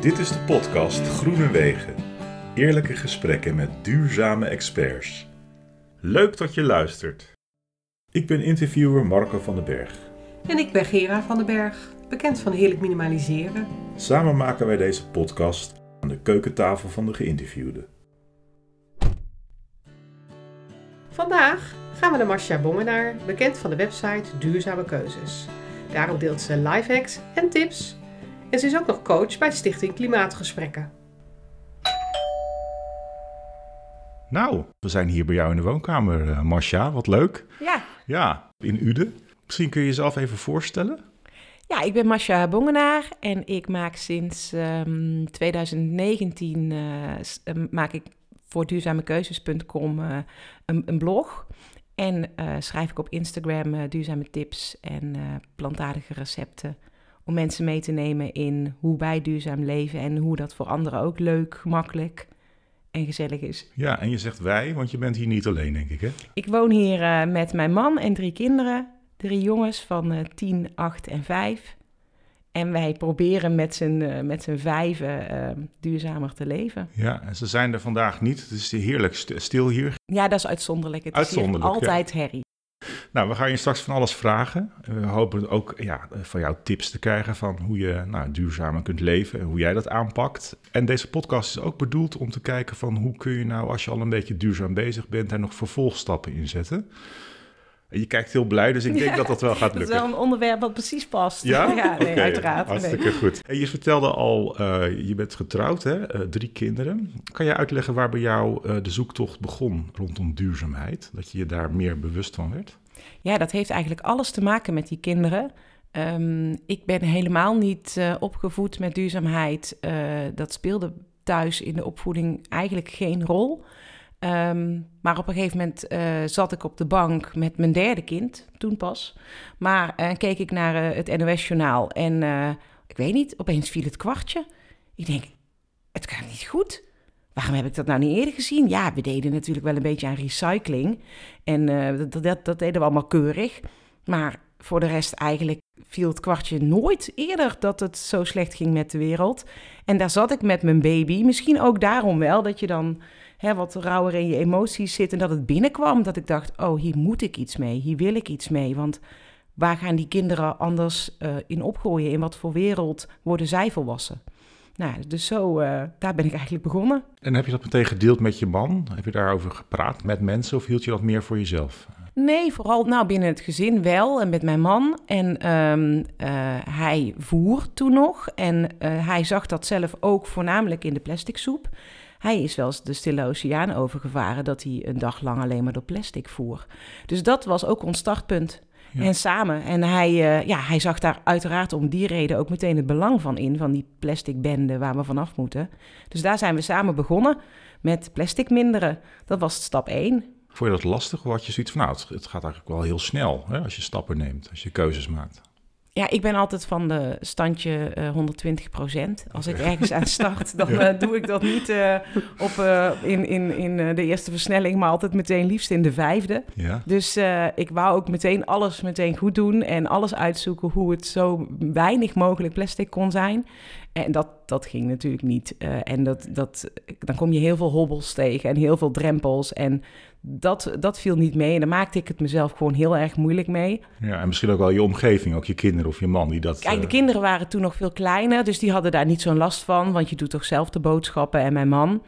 Dit is de podcast Groene Wegen. Eerlijke gesprekken met duurzame experts. Leuk dat je luistert. Ik ben interviewer Marco van den Berg. En ik ben Gera van den Berg, bekend van Heerlijk Minimaliseren. Samen maken wij deze podcast aan de keukentafel van de geïnterviewde. Vandaag gaan we naar Marcia Bommenaar, bekend van de website Duurzame Keuzes. Daarop deelt ze lifehacks en tips. En ze is ook nog coach bij Stichting Klimaatgesprekken. Nou, we zijn hier bij jou in de woonkamer, uh, Marcia. Wat leuk. Ja. Ja, in Uden. Misschien kun je jezelf even voorstellen? Ja, ik ben Masha Bongenaar en ik maak sinds um, 2019 uh, maak ik voor duurzamekeuzes.com uh, een, een, blog. En uh, schrijf ik op Instagram uh, duurzame tips en plantaardige recepten. Om mensen mee te nemen in hoe wij duurzaam leven en hoe dat voor anderen ook leuk, gemakkelijk en gezellig is. Ja, en je zegt wij, want je bent hier niet alleen, denk ik, hè? Ik woon hier met mijn man en drie kinderen. Drie jongens van uh, 10, 8 en 5. En wij proberen met z'n, uh, met z'n vijven uh, duurzamer te leven. Ja, en ze zijn er vandaag niet. Het is heerlijk stil hier. Ja, dat is uitzonderlijk. Het uitzonderlijk, is altijd ja. herrie. Nou, we gaan je straks van alles vragen. We hopen ook ja, van jou tips te krijgen van hoe je nou, duurzamer kunt leven en hoe jij dat aanpakt. En deze podcast is ook bedoeld om te kijken van hoe kun je nou, als je al een beetje duurzaam bezig bent, daar nog vervolgstappen in zetten. Je kijkt heel blij, dus ik denk ja, dat dat wel gaat lukken. Dat is wel een onderwerp wat precies past. Ja? ja nee, okay, uiteraard. Hartstikke nee. goed. En je vertelde al, uh, je bent getrouwd, hè? Uh, drie kinderen. Kan je uitleggen waar bij jou uh, de zoektocht begon rondom duurzaamheid? Dat je je daar meer bewust van werd? Ja, dat heeft eigenlijk alles te maken met die kinderen. Um, ik ben helemaal niet opgevoed met duurzaamheid. dat speelde thuis in de opvoeding eigenlijk geen rol. Um, maar op een gegeven moment uh, zat ik op de bank met mijn derde kind, toen pas. Maar keek ik naar het NOS-journaal en ik weet niet, opeens viel het kwartje. Ik denk, het gaat niet goed. Waarom heb ik dat nou niet eerder gezien? Ja, we deden natuurlijk wel een beetje aan recycling. En dat, dat, dat deden we allemaal keurig. Maar voor de rest eigenlijk viel het kwartje nooit eerder dat het zo slecht ging met de wereld. En daar zat ik met mijn baby. Misschien ook daarom wel, dat je dan hè, wat rauwer in je emoties zit. En dat het binnenkwam, dat ik dacht, oh, hier moet ik iets mee. Hier wil ik iets mee. Want waar gaan die kinderen anders uh, in opgroeien? In wat voor wereld worden zij volwassen? Nou, dus zo, uh, daar ben ik eigenlijk begonnen. En heb je dat meteen gedeeld met je man? Heb je daarover gepraat met mensen of hield je dat meer voor jezelf? Nee, vooral nou, binnen het gezin wel en met mijn man. En um, uh, hij voer toen nog. En uh, hij zag dat zelf ook voornamelijk in de plastic soep. Hij is wel eens de Stille Oceaan overgevaren dat hij een dag lang alleen maar door plastic voer. Dus dat was ook ons startpunt. Ja. En samen. En hij, uh, ja, hij zag daar uiteraard om die reden ook meteen het belang van in, van die plastic bende waar we vanaf moeten. Dus daar zijn we samen begonnen met plastic minderen. Dat was stap 1. Vond je dat lastig of had je zoiets van, nou, het, het gaat eigenlijk wel heel snel hè, als je stappen neemt, als je keuzes maakt? Ja, ik ben altijd van de standje uh, 120 procent. Als ik ergens aan start, dan uh, doe ik dat niet uh, op, in, in, in de eerste versnelling, maar altijd meteen liefst in de vijfde. Ja. Dus ik wou ook meteen alles meteen goed doen en alles uitzoeken hoe het zo weinig mogelijk plastic kon zijn. En dat, dat ging natuurlijk niet. en dat, dat, dan kom je heel veel hobbels tegen en heel veel drempels. En dat, dat viel niet mee. En daar maakte ik het mezelf gewoon heel erg moeilijk mee. Ja, en misschien ook wel je omgeving, ook je kinderen of je man die dat... Kijk, de uh... kinderen waren toen nog veel kleiner, dus die hadden daar niet zo'n last van. Want je doet toch zelf de boodschappen en mijn man.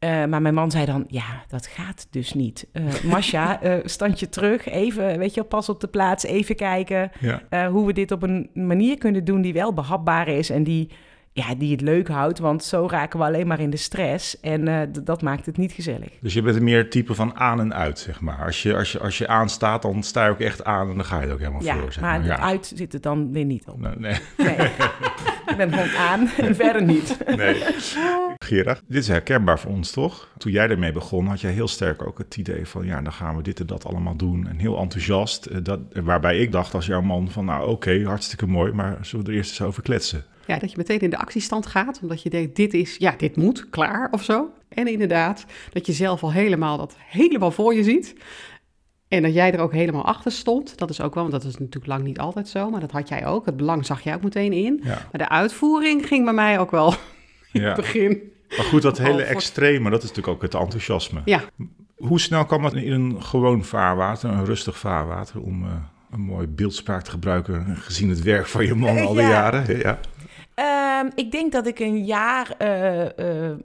Uh, maar mijn man zei dan, ja, dat gaat dus niet. Uh, Masha, uh, standje terug, even, weet je, pas op de plaats, even kijken... Ja. hoe we dit op een manier kunnen doen die wel behapbaar is... en die ja, die het leuk houdt. Want zo raken we alleen maar in de stress. En uh, dat maakt het niet gezellig. Dus je bent er meer type van aan en uit, zeg maar. Als je, als je, als je aanstaat, dan sta je ook echt aan en dan ga je er ook helemaal ja, voor. Zeg maar, maar ja, uit zit het dan weer niet op. Nee. nee. nee. ik ben gewoon aan en verder niet. nee. Gerard, dit is herkenbaar voor ons, toch? Toen jij ermee begon, had jij heel sterk ook het idee van... ja, dan gaan we dit en dat allemaal doen. En heel enthousiast. Dat, waarbij ik dacht als jouw man van... nou, oké, okay, hartstikke mooi, maar zullen we er eerst eens over kletsen? Ja, dat je meteen in de actiestand gaat, omdat je denkt, dit is, ja, dit moet, klaar of zo. En inderdaad, dat je zelf al helemaal dat helemaal voor je ziet. En dat jij er ook helemaal achter stond. Dat is ook wel, want dat is natuurlijk lang niet altijd zo, maar dat had jij ook. Het belang zag jij ook meteen in. Ja. Maar de uitvoering ging bij mij ook wel in Ja. het begin. Maar goed, dat hele extreme, dat is natuurlijk ook het enthousiasme. Ja, Hoe snel kan dat in een gewoon vaarwater, een rustig vaarwater, om eh, een mooie beeldspraak te gebruiken, gezien het werk van je man al die Ja. jaren? Ja. Ehm, ik denk dat ik een jaar eh, eh,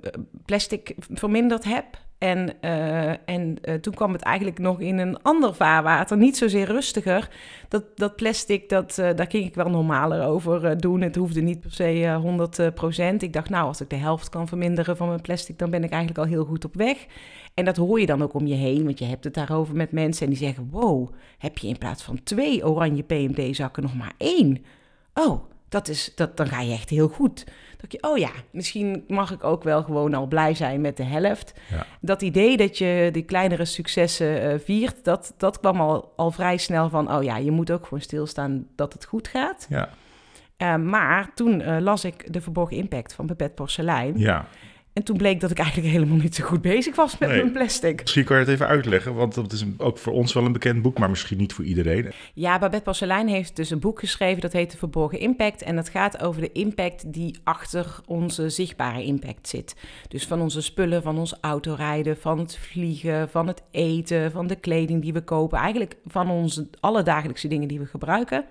plastic verminderd heb. En, eh, en toen kwam het eigenlijk nog in een ander vaarwater, niet zozeer rustiger. Dat, dat plastic, dat, daar ging ik wel normaler over doen. Het hoefde niet per se eh, 100 procent. Ik dacht, nou, als ik de helft kan verminderen van mijn plastic, dan ben ik eigenlijk al heel goed op weg. En dat hoor je dan ook om je heen, want je hebt het daarover met mensen en die zeggen, wow, heb je in plaats van twee oranje PMD-zakken nog maar één? Oh, dat is, dat, dan ga je echt heel goed. Dat je, oh ja, misschien mag ik ook wel gewoon al blij zijn met de helft. Ja. Dat idee dat je die kleinere successen eh, viert, dat, dat kwam al, al vrij snel van, oh ja, je moet ook gewoon stilstaan dat het goed gaat. Ja. Eh, maar toen eh, las ik De Verborgen Impact van Pepet Porcelein. ja. En toen bleek dat ik eigenlijk helemaal niet zo goed bezig was met Nee. mijn plastic. Misschien kan je het even uitleggen, want dat is ook voor ons wel een bekend boek, maar misschien niet voor iedereen. Ja, Babette Porcelein heeft dus een boek geschreven dat heet De Verborgen Impact. En dat gaat over de impact die achter onze zichtbare impact zit. Dus van onze spullen, van ons autorijden, van het vliegen, van het eten, van de kleding die we kopen. Eigenlijk van onze alledagelijkse dingen die we gebruiken.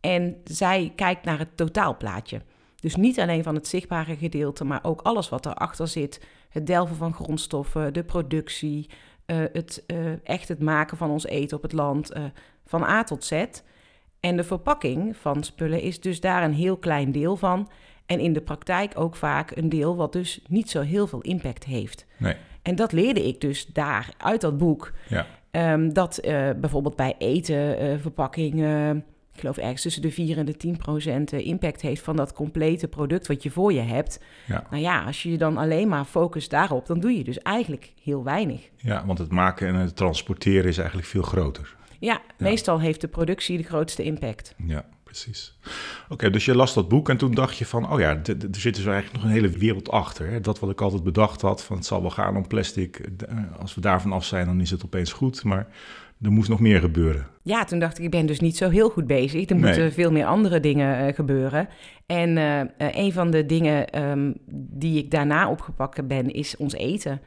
En zij kijkt naar het totaalplaatje. Dus niet alleen van het zichtbare gedeelte, maar ook alles wat erachter zit. Het delven van grondstoffen, de productie, eh, het, eh, echt het maken van ons eten op het land, eh, van A tot Z. En de verpakking van spullen is dus daar een heel klein deel van. En in de praktijk ook vaak een deel wat dus niet zo heel veel impact heeft. Nee. En dat leerde ik dus daar uit dat boek. Ja. Ehm, dat bijvoorbeeld bij eten, verpakking, eh, ik geloof ergens tussen de 4 en de 10 procent eh, impact heeft van dat complete product wat je voor je hebt. Ja. Nou ja, als je je dan alleen maar focust daarop, dan doe je dus eigenlijk heel weinig. ja, want het maken en het transporteren is eigenlijk veel groter. Ja, meestal heeft de productie de grootste impact. Ja, precies. Oké, dus je las dat boek en toen dacht je van, oh ja, er zit dus eigenlijk nog een hele wereld achter. Hè? Dat wat ik altijd bedacht had, van het zal wel gaan om plastic. Eh, Als we daarvan af zijn, dan is het opeens goed. Maar er moest nog meer gebeuren. Ja, toen dacht ik, ik ben dus niet zo heel goed bezig. Er Nee. moeten veel meer andere dingen eh, gebeuren. En eh, eh, een van de dingen ehm, die ik daarna opgepakt ben, is ons eten.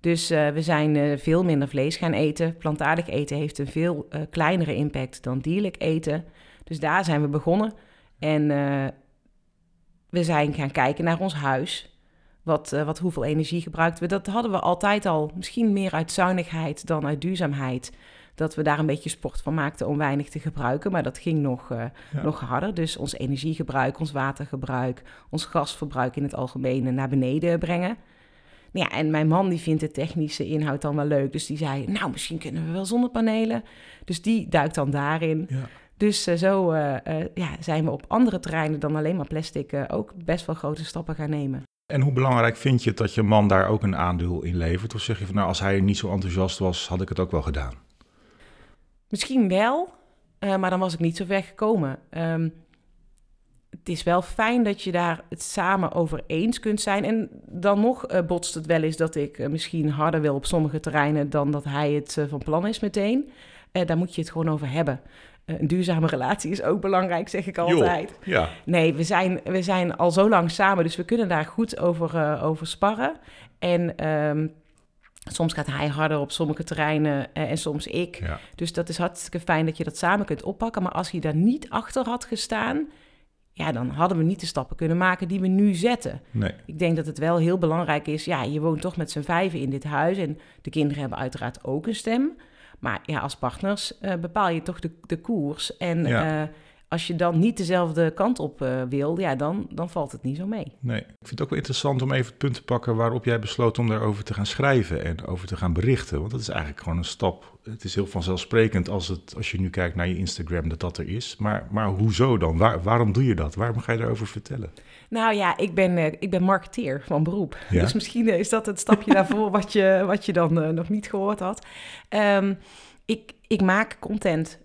Dus we zijn veel minder vlees gaan eten. Plantaardig eten heeft een veel kleinere impact dan dierlijk eten. Dus daar zijn we begonnen. En we zijn gaan kijken naar ons huis. Wat, wat, hoeveel energie gebruikten we? Dat hadden we altijd al. Misschien meer uit zuinigheid dan uit duurzaamheid. Dat we daar een beetje sport van maakten om weinig te gebruiken. Maar dat ging nog, eh, Ja. nog harder. Dus ons energiegebruik, ons watergebruik, ons gasverbruik in het algemeen naar beneden brengen. Nou Ja, en mijn man die vindt de technische inhoud dan wel leuk. Dus die zei, nou, misschien kunnen we wel zonnepanelen. Dus die duikt dan daarin. Ja. Dus eh, zo eh, ja, zijn we op andere terreinen dan alleen maar plastic ook best wel grote stappen gaan nemen. En hoe belangrijk vind je het dat je man daar ook een aandeel in levert? Of zeg je van, nou, als hij niet zo enthousiast was, had ik het ook wel gedaan? Misschien wel, eh, maar dan was ik niet zo ver gekomen. Ehm, het is wel fijn dat je daar het samen over eens kunt zijn. En dan nog eh, botst het wel eens dat ik eh, misschien harder wil op sommige terreinen dan dat hij het van plan is meteen. Daar moet je het gewoon over hebben. Een duurzame relatie is ook belangrijk, zeg ik altijd. Ja. Nee, we zijn, we zijn al zo lang samen, dus we kunnen daar goed over, over sparren. En ehm, soms gaat hij harder op sommige terreinen eh, en soms ik. ja. Dus dat is hartstikke fijn dat je dat samen kunt oppakken. Maar als hij daar niet achter had gestaan, ja, dan hadden we niet de stappen kunnen maken die we nu zetten. Nee. Ik denk dat het wel heel belangrijk is. Ja, je woont toch met z'n vijven in dit huis. En de kinderen hebben uiteraard ook een stem. Maar ja, als partners eh, bepaal je toch de, de koers. En Ja. eh, als je dan niet dezelfde kant op eh, wil, ja, dan, dan valt het niet zo mee. Nee, ik vind het ook wel interessant om even het punt te pakken waarop jij besloot om daarover te gaan schrijven en over te gaan berichten. Want dat is eigenlijk gewoon een stap. Het is heel vanzelfsprekend als, het, als je nu kijkt naar je Instagram dat dat er is. Maar, maar hoezo dan? Waar, waarom doe je dat? Waarom ga je daarover vertellen? Nou ja, ik ben, eh, ik ben marketeer van beroep. Ja? Dus misschien eh, is dat het stapje daarvoor wat je, wat je dan nog niet gehoord had. Ehm, ik, ik maak content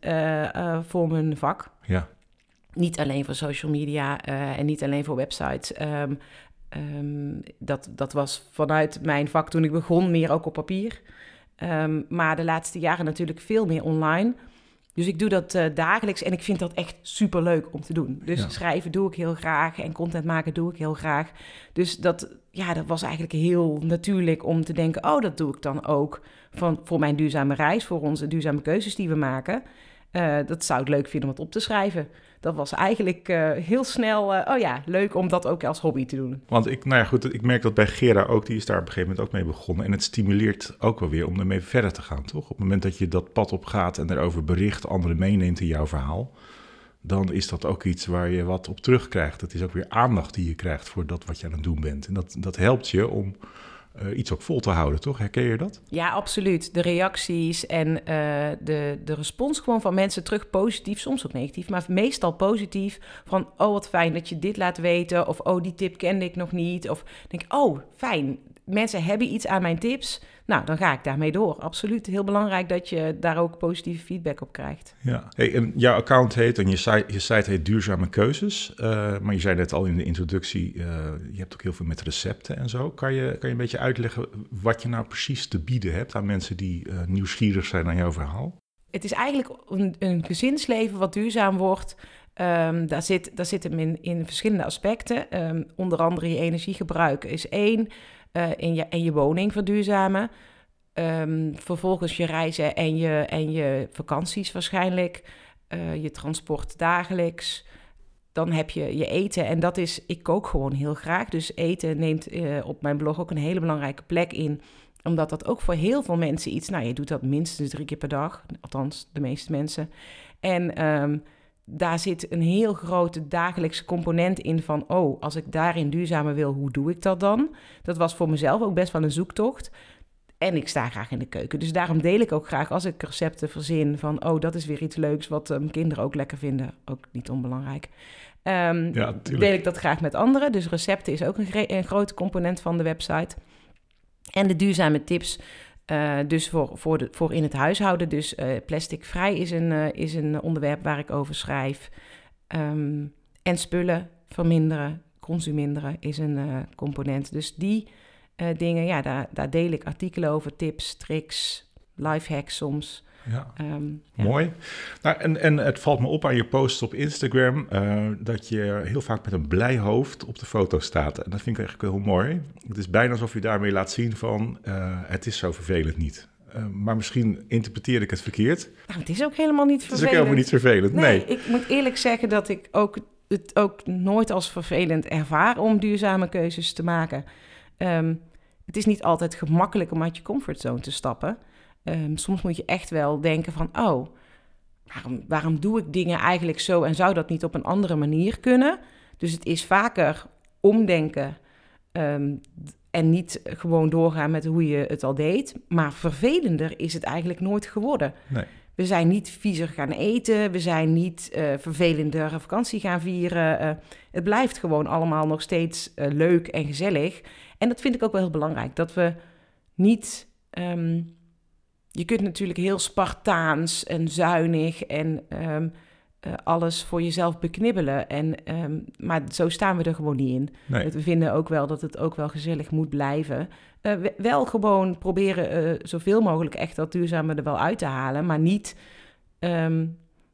voor mijn vak. Ja, Niet alleen voor social media eh, en niet alleen voor websites. Ehm, ehm, dat, dat was vanuit mijn vak toen ik begon meer ook op papier. Ehm, maar de laatste jaren natuurlijk veel meer online. Dus ik doe dat eh, dagelijks en ik vind dat echt super leuk om te doen. Dus Ja. schrijven doe ik heel graag en content maken doe ik heel graag. Dus dat, ja, dat was eigenlijk heel natuurlijk om te denken: oh, dat doe ik dan ook van, voor mijn duurzame reis, voor onze duurzame keuzes die we maken. Eh, dat zou ik leuk vinden om het op te schrijven. Dat was eigenlijk eh, heel snel, eh, oh ja, leuk om dat ook als hobby te doen. Want ik, nou ja, goed, ik merk dat bij Gera ook, die is daar op een gegeven moment ook mee begonnen. En het stimuleert ook wel weer om ermee verder te gaan, toch? Op het moment dat je dat pad op gaat en erover bericht, anderen meeneemt in jouw verhaal, dan is dat ook iets waar je wat op terugkrijgt. Het is ook weer aandacht die je krijgt voor dat wat je aan het doen bent. En dat, dat helpt je om eh, iets ook vol te houden, toch? Herken je dat? Ja, absoluut. De reacties en eh, de, de respons gewoon van mensen terug positief, soms ook negatief, maar meestal positief. Van, oh wat fijn dat je dit laat weten. Of, oh die tip kende ik nog niet. Of denk, oh fijn, mensen hebben iets aan mijn tips. Nou, dan ga ik daarmee door. Absoluut. Heel belangrijk dat je daar ook positieve feedback op krijgt. Ja. Hey, en jouw account heet, en je site, je site heet Duurzame Keuzes. eh, maar je zei net al in de introductie, eh, je hebt ook heel veel met recepten en zo. Kan je, kan je een beetje uitleggen wat je nou precies te bieden hebt aan mensen die eh, nieuwsgierig zijn naar jouw verhaal? Het is eigenlijk een, een gezinsleven wat duurzaam wordt. Ehm, daar, zit, daar zit hem in, in verschillende aspecten. Ehm, onder andere je energiegebruik is één. Eh, en, je, en je woning verduurzamen. Ehm, vervolgens je reizen en je, en je vakanties waarschijnlijk. Eh, je transport dagelijks. Dan heb je je eten. En dat is, ik kook gewoon heel graag. Dus eten neemt eh, op mijn blog ook een hele belangrijke plek in omdat dat ook voor heel veel mensen iets... Nou, je doet dat minstens drie keer per dag. Althans, de meeste mensen. En ehm, daar zit een heel grote dagelijkse component in van... oh, als ik daarin duurzamer wil, hoe doe ik dat dan? Dat was voor mezelf ook best wel een zoektocht. En ik sta graag in de keuken. Dus daarom deel ik ook graag als ik recepten verzin... van, oh, dat is weer iets leuks wat mijn kinderen ook lekker vinden. Ook niet onbelangrijk. Ehm, Ja, deel ik dat graag met anderen. Dus recepten is ook een grote component van de website. En de duurzame tips, eh, dus voor, voor, de, voor in het huishouden. Dus eh, plasticvrij is een, eh, is een onderwerp waar ik over schrijf. Ehm, en spullen verminderen, consuminderen is een component. Dus die dingen, ja, daar, daar deel ik artikelen over, tips, tricks, lifehacks soms. Ja. Ehm, ja. Mooi. Nou, en, en het valt me op aan je posts op Instagram eh, dat je heel vaak met een blij hoofd op de foto staat. En dat vind ik eigenlijk heel mooi. Het is bijna alsof je daarmee laat zien van eh, het is zo vervelend niet. Eh, maar misschien interpreteer ik het verkeerd. Nou, het is ook helemaal niet Het is vervelend. ook helemaal niet vervelend. Nee. Nee, ik moet eerlijk zeggen dat ik ook, het ook nooit als vervelend ervaar om duurzame keuzes te maken. Ehm, het is niet altijd gemakkelijk om uit je comfortzone te stappen. Ehm, soms moet je echt wel denken van, oh, waarom, waarom doe ik dingen eigenlijk zo en zou dat niet op een andere manier kunnen? Dus het is vaker omdenken ehm, en niet gewoon doorgaan met hoe je het al deed. Maar vervelender is het eigenlijk nooit geworden. Nee. We zijn niet viezer gaan eten. We zijn niet eh vervelender vakantie gaan vieren. Eh, het blijft gewoon allemaal nog steeds eh, leuk en gezellig. En dat vind ik ook wel heel belangrijk. Dat we niet. ehm, je kunt natuurlijk heel Spartaans en zuinig en ehm, eh, alles voor jezelf beknibbelen. En, ehm, maar zo staan we er gewoon niet in. Nee. We vinden ook wel dat het ook wel gezellig moet blijven. Eh, we- wel gewoon proberen eh, zoveel mogelijk echt dat duurzame er wel uit te halen. Maar niet ehm,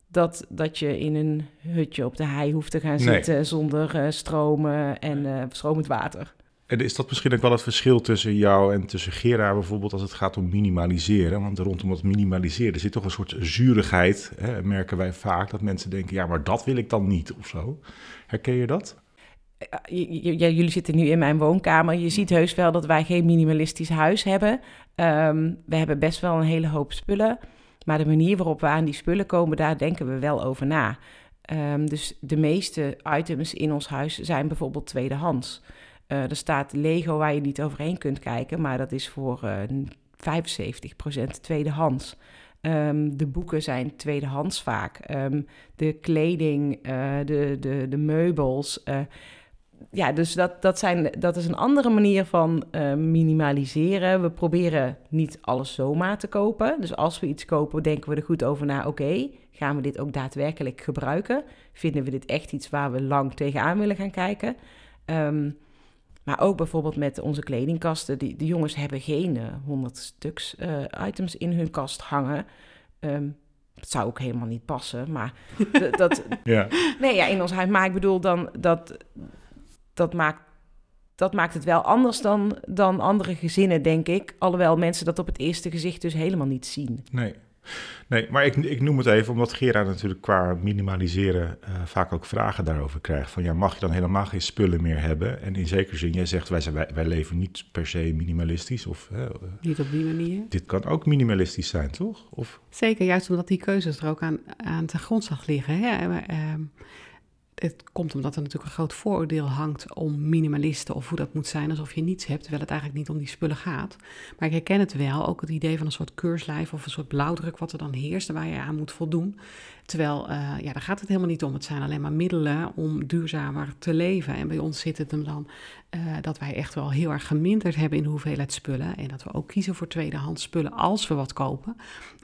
dat, dat je in een hutje op de hei hoeft te gaan Nee. zitten zonder stromen en stromend water. En is dat misschien ook wel het verschil tussen jou en tussen Gera bijvoorbeeld als het gaat om minimaliseren? Want rondom dat minimaliseren zit toch een soort zurigheid, hè, merken wij vaak. Dat mensen denken, ja, maar dat wil ik dan niet of zo. Herken je dat? Eh, ja, jullie zitten nu in mijn woonkamer. Je ziet heus wel dat wij geen minimalistisch huis hebben. Ehm, we hebben best wel een hele hoop spullen. Maar de manier waarop we aan die spullen komen, daar denken we wel over na. Ehm, dus de meeste items in ons huis zijn bijvoorbeeld tweedehands. Eh, er staat Lego waar je niet overheen kunt kijken, maar dat is voor eh 75% tweedehands. Ehm, de boeken zijn tweedehands vaak. Ehm, de kleding, eh, de, de, de meubels. eh, ja, dus dat, dat, zijn, dat is een andere manier van eh, minimaliseren. We proberen niet alles zomaar te kopen. Dus als we iets kopen, denken we er goed over na. Oké, gaan we dit ook daadwerkelijk gebruiken? Vinden we dit echt iets waar we lang tegenaan willen gaan kijken? Ehm, maar ook bijvoorbeeld met onze kledingkasten. Die, de jongens hebben geen honderd stuks eh, items in hun kast hangen. Ehm, Het zou ook helemaal niet passen, maar dat... Ja. Nee, ja, in ons huis. Maar ik bedoel, dan, dat, dat, maakt, dat maakt het wel anders dan, dan andere gezinnen, denk ik. Alhoewel mensen dat op het eerste gezicht dus helemaal niet zien. Nee. Nee, maar ik, ik noem het even omdat Gera natuurlijk qua minimaliseren eh, vaak ook vragen daarover krijgt. Van ja, mag je dan helemaal geen spullen meer hebben? En in zekere zin, jij zegt wij, zijn, wij, wij leven niet per se minimalistisch. Of eh, Niet op die manier. dit kan ook minimalistisch zijn, toch? Of, Zeker, juist omdat die keuzes er ook aan, aan ten grondslag liggen. Hè? Ehm, het komt omdat er natuurlijk een groot vooroordeel hangt om minimalisten of hoe dat moet zijn, alsof je niets hebt, terwijl het eigenlijk niet om die spullen gaat. Maar ik herken het wel, ook het idee van een soort keurslijf of een soort blauwdruk wat er dan heerst waar je aan moet voldoen. Terwijl, eh, ja, daar gaat het helemaal niet om. Het zijn alleen maar middelen om duurzamer te leven. En bij ons zit het hem dan eh, dat wij echt wel heel erg geminderd hebben in de hoeveelheid spullen. En dat we ook kiezen voor tweedehands spullen als we wat kopen.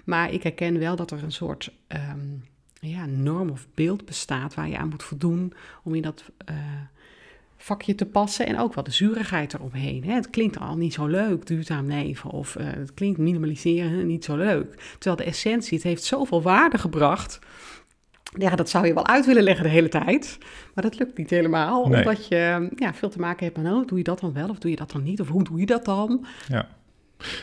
Maar ik herken wel dat er een soort ehm, ja, norm of beeld bestaat waar je aan moet voldoen om in dat eh, vakje te passen. En ook wel de zurigheid eromheen. Hè. Het klinkt al niet zo leuk, duurzaam leven. Of eh, het klinkt minimaliseren niet zo leuk. Terwijl de essentie, het heeft zoveel waarde gebracht. Ja, dat zou je wel uit willen leggen de hele tijd. Maar dat lukt niet helemaal. Nee. Omdat je ja, veel te maken hebt met, oh, doe je dat dan wel of doe je dat dan niet? Of hoe doe je dat dan? ja.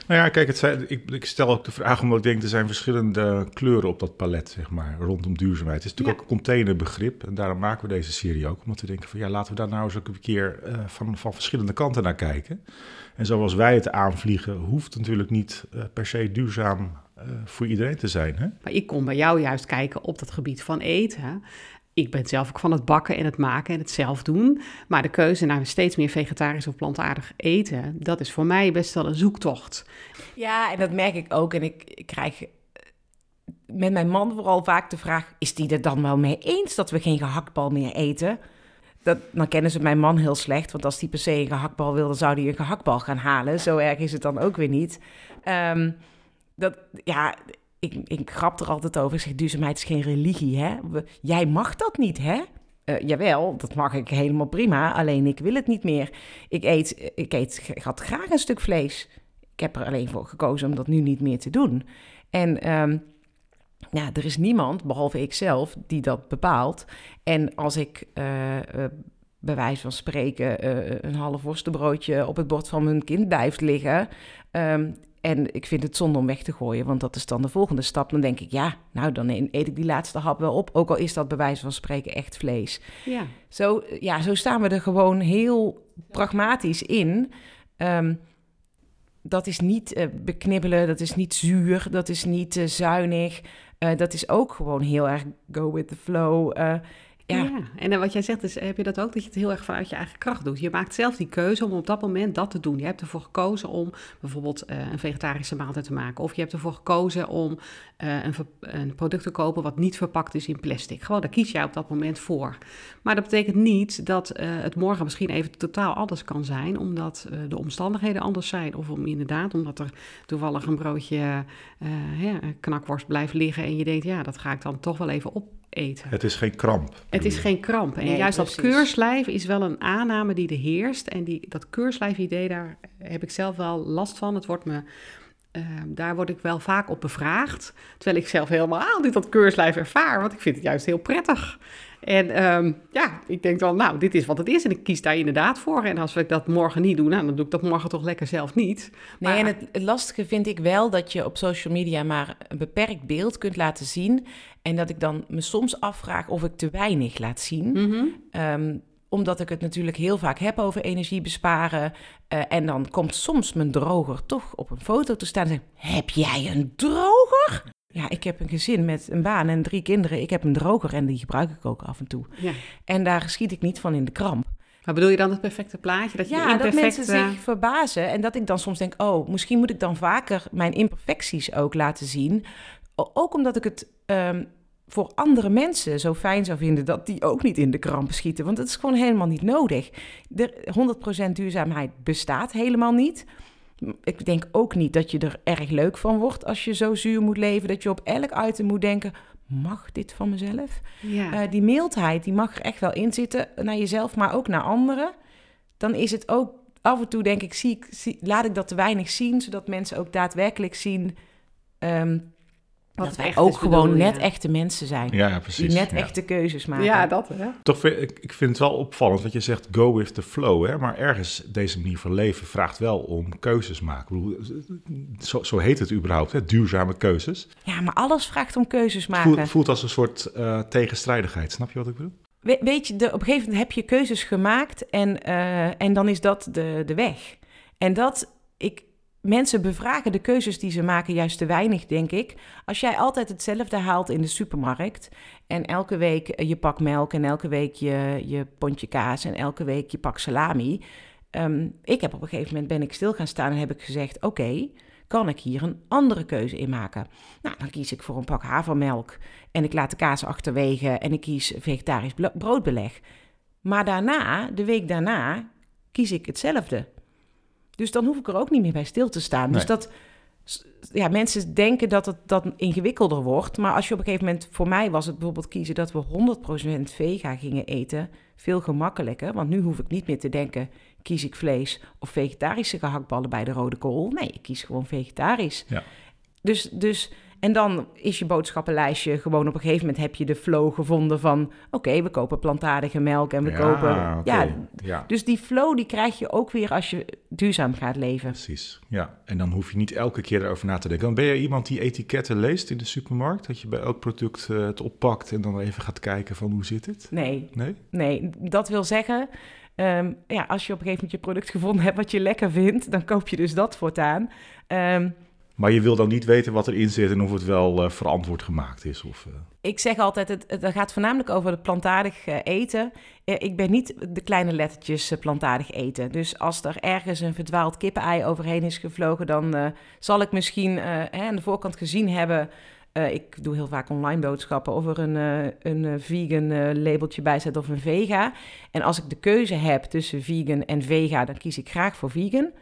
Nou ja, kijk, het zijn, ik, ik stel ook de vraag omdat ik denk er zijn verschillende kleuren op dat palet, zeg maar, rondom duurzaamheid. Het is natuurlijk Ja. ook een containerbegrip en daarom maken we deze serie ook. Omdat we denken van ja, laten we daar nou eens ook een keer eh, van, van verschillende kanten naar kijken. En zoals wij het aanvliegen, hoeft natuurlijk niet eh, per se duurzaam eh, voor iedereen te zijn. Hè? Maar ik kom bij jou juist kijken op dat gebied van eten. Ik ben zelf ook van het bakken en het maken en het zelf doen. Maar de keuze naar steeds meer vegetarisch of plantaardig eten, dat is voor mij best wel een zoektocht. Ja, en dat merk ik ook. En ik, krijg eh, met mijn man vooral vaak de vraag... is die er dan wel mee eens dat we geen gehaktbal meer eten? Dat, dan kennen ze mijn man heel slecht. Want als die per se een gehaktbal wil, dan zou hij een gehaktbal gaan halen. Zo erg is het dan ook weer niet. Ehm, dat, ja, ik, ik grap er altijd over. Ik zeg, duurzaamheid is geen religie, hè? Jij mag dat niet, hè? Eh, jawel, dat mag ik helemaal prima. Alleen ik wil het niet meer. Ik eet, ik eet, ik had graag een stuk vlees. Ik heb er alleen voor gekozen om dat nu niet meer te doen. En ehm, ja, er is niemand, behalve ikzelf, die dat bepaalt. En als ik eh, bij wijze van spreken een half worstenbroodje op het bord van mijn kind blijft liggen... ehm, en ik vind het zonde om weg te gooien, want dat is dan de volgende stap. Dan denk ik, ja, nou dan eet ik die laatste hap wel op. Ook al is dat bij wijze van spreken echt vlees. Ja, Zo, ja, zo staan we er gewoon heel pragmatisch in. Ehm, dat is niet eh, beknibbelen, dat is niet zuur, dat is niet eh, zuinig. Eh, dat is ook gewoon heel erg go with the flow. Ja. En wat jij zegt, is, heb je dat ook, dat je het heel erg vanuit je eigen kracht doet. Je maakt zelf die keuze om op dat moment dat te doen. Je hebt ervoor gekozen om bijvoorbeeld eh, een vegetarische maaltijd te maken. Of je hebt ervoor gekozen om eh, een, een product te kopen wat niet verpakt is in plastic. Gewoon, daar kies jij op dat moment voor. Maar dat betekent niet dat eh, het morgen misschien even totaal anders kan zijn, omdat de omstandigheden anders zijn. Of om inderdaad, omdat er toevallig een broodje ja, knakworst blijft liggen en je denkt, ja, dat ga ik dan toch wel even opeten. Het is geen kramp. Het is geen kramp. En Nee, juist dat keurslijf is wel een aanname die er heerst. En die, dat keurslijf-idee, daar heb ik zelf wel last van. Het wordt me, eh, daar word ik wel vaak op bevraagd. Terwijl ik zelf helemaal niet dat keurslijf ervaar. Want ik vind het juist heel prettig. En ehm, ja, ik denk dan, nou, dit is wat het is. En ik kies daar inderdaad voor. En als ik dat morgen niet doe, nou, dan doe ik dat morgen toch lekker zelf niet. Nee, Maar- en het, het lastige vind ik wel dat je op social media maar een beperkt beeld kunt laten zien. En dat ik dan me soms afvraag of ik te weinig laat zien. Mhm. Ehm, omdat ik het natuurlijk heel vaak heb over energie besparen. Eh, en dan komt soms mijn droger toch op een foto te staan en zegt... Heb jij een droger? Ja, ik heb een gezin met een baan en drie kinderen. Ik heb een droger en die gebruik ik ook af en toe. Ja. En daar schiet ik niet van in de kramp. Maar bedoel je dan het perfecte plaatje? Dat je Ja, dat imperfecte... mensen zich verbazen. En dat ik dan soms denk, oh, misschien moet ik dan vaker mijn imperfecties ook laten zien. Ook omdat ik het ehm, voor andere mensen zo fijn zou vinden dat die ook niet in de kramp schieten. Want het is gewoon helemaal niet nodig. De 100% duurzaamheid bestaat helemaal niet. Ik denk ook niet dat je er erg leuk van wordt als je zo zuur moet leven. Dat je op elk item moet denken, mag dit van mezelf? Ja. Eh, die mildheid, die mag er echt wel in zitten naar jezelf, maar ook naar anderen. Dan is het ook af en toe, denk ik, zie ik zie, laat ik dat te weinig zien, zodat mensen ook daadwerkelijk zien. ehm, Wat dat het wij ook gewoon net echte mensen zijn. Ja, ja, precies. die net ja. echte keuzes maken. Ja, dat hè. Toch vind ik, ik vind het wel opvallend wat je zegt, go with the flow. Hè? Maar ergens, deze manier van leven vraagt wel om keuzes maken. Ik bedoel, zo, zo heet het überhaupt, hè? duurzame keuzes. Ja, maar alles vraagt om keuzes Het maken. voelt, voelt als een soort eh, tegenstrijdigheid. Snap je wat ik bedoel? We- weet je, de, op een gegeven moment heb je keuzes gemaakt en, eh, en dan is dat de, de weg. En dat, mensen bevragen de keuzes die ze maken juist te weinig, denk ik. Als jij altijd hetzelfde haalt in de supermarkt en elke week eh, je pak melk en elke week je, je pondje kaas en elke week je pak salami. Ehm, ik heb op een gegeven moment ben ik stil gaan staan en heb ik gezegd, oké, kan ik hier een andere keuze in maken? Nou, dan kies ik voor een pak havermelk en ik laat de kaas achterwege en ik kies vegetarisch broodbeleg. Maar daarna, de week daarna, kies ik hetzelfde. Dus dan hoef ik er ook niet meer bij stil te staan. Dus dat, ja, mensen denken dat het dat ingewikkelder wordt. Maar als je op een gegeven moment, voor mij was het bijvoorbeeld kiezen dat we 100% vega gingen eten, veel gemakkelijker. Want nu hoef ik niet meer te denken, kies ik vlees of vegetarische gehaktballen bij de rode kool? Nee, ik kies gewoon vegetarisch. Ja. Dus, dus, en dan is je boodschappenlijstje gewoon op een gegeven moment heb je de flow gevonden van, oké, we kopen plantaardige melk en we ja, kopen... Ja, ja, dus die flow die krijg je ook weer als je duurzaam gaat leven. precies. Ja. En dan hoef je niet elke keer erover na te denken. Dan ben je iemand die etiketten leest in de supermarkt? Dat je bij elk product eh, het oppakt en dan even gaat kijken van hoe zit het? Nee, Nee? nee, dat wil zeggen, ehm, ja, als je op een gegeven moment je product gevonden hebt wat je lekker vindt, dan koop je dus dat voortaan. Ehm, Maar je wil dan niet weten wat erin zit en of het wel eh, verantwoord gemaakt is. Of, eh, ik zeg altijd, het, het gaat voornamelijk over het plantaardig eh, eten. Ik ben niet de kleine lettertjes plantaardig eten. Dus als er ergens een verdwaald kippenei overheen is gevlogen, dan zal ik misschien hè, aan de voorkant gezien hebben. ik doe heel vaak online boodschappen of er een, een vegan labeltje bij zit of een vega. En als ik de keuze heb tussen vegan en vega, dan kies ik graag voor vegan.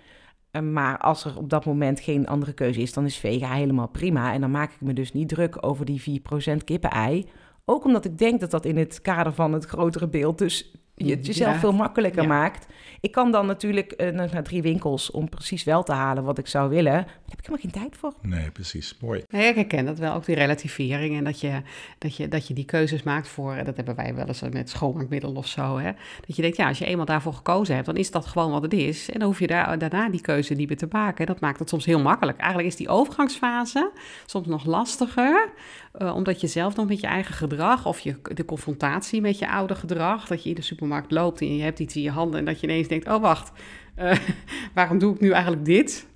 Eh, Maar als er op dat moment geen andere keuze is, dan is vega helemaal prima. En dan maak ik me dus niet druk over die 4% kippenei. Ook omdat ik denk dat dat in het kader van het grotere beeld dus je het jezelf Ja. veel makkelijker Ja. maakt. Ik kan dan natuurlijk eh, naar drie winkels om precies wel te halen wat ik zou willen. Maar daar heb ik helemaal geen tijd voor. nee, precies. Mooi. Nee, ik herken dat wel, ook die relativering en dat je, dat je, dat je die keuzes maakt voor, en dat hebben wij wel eens met schoonmaakmiddel of zo, hè. Dat je denkt, ja, als je eenmaal daarvoor gekozen hebt, dan is dat gewoon wat het is. En dan hoef je daar, daarna die keuze niet meer te maken. Dat maakt het soms heel makkelijk. Eigenlijk is die overgangsfase soms nog lastiger, eh, omdat je zelf nog met je eigen gedrag of je, de confrontatie met je oude gedrag, dat je in de supermarkt loopt en je hebt iets in je handen en dat je ineens denkt, oh wacht, eh, waarom doe ik nu eigenlijk dit?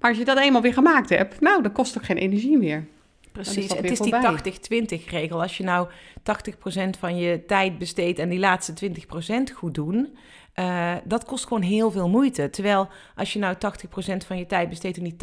Maar als je dat eenmaal weer gemaakt hebt, nou, dan kost het geen energie meer. Precies, het is die voorbij. 80-20 regel. Als je nou 80% van je tijd besteedt en die laatste 20% goed doen, eh, dat kost gewoon heel veel moeite. Terwijl als je nou 80% van je tijd besteedt en die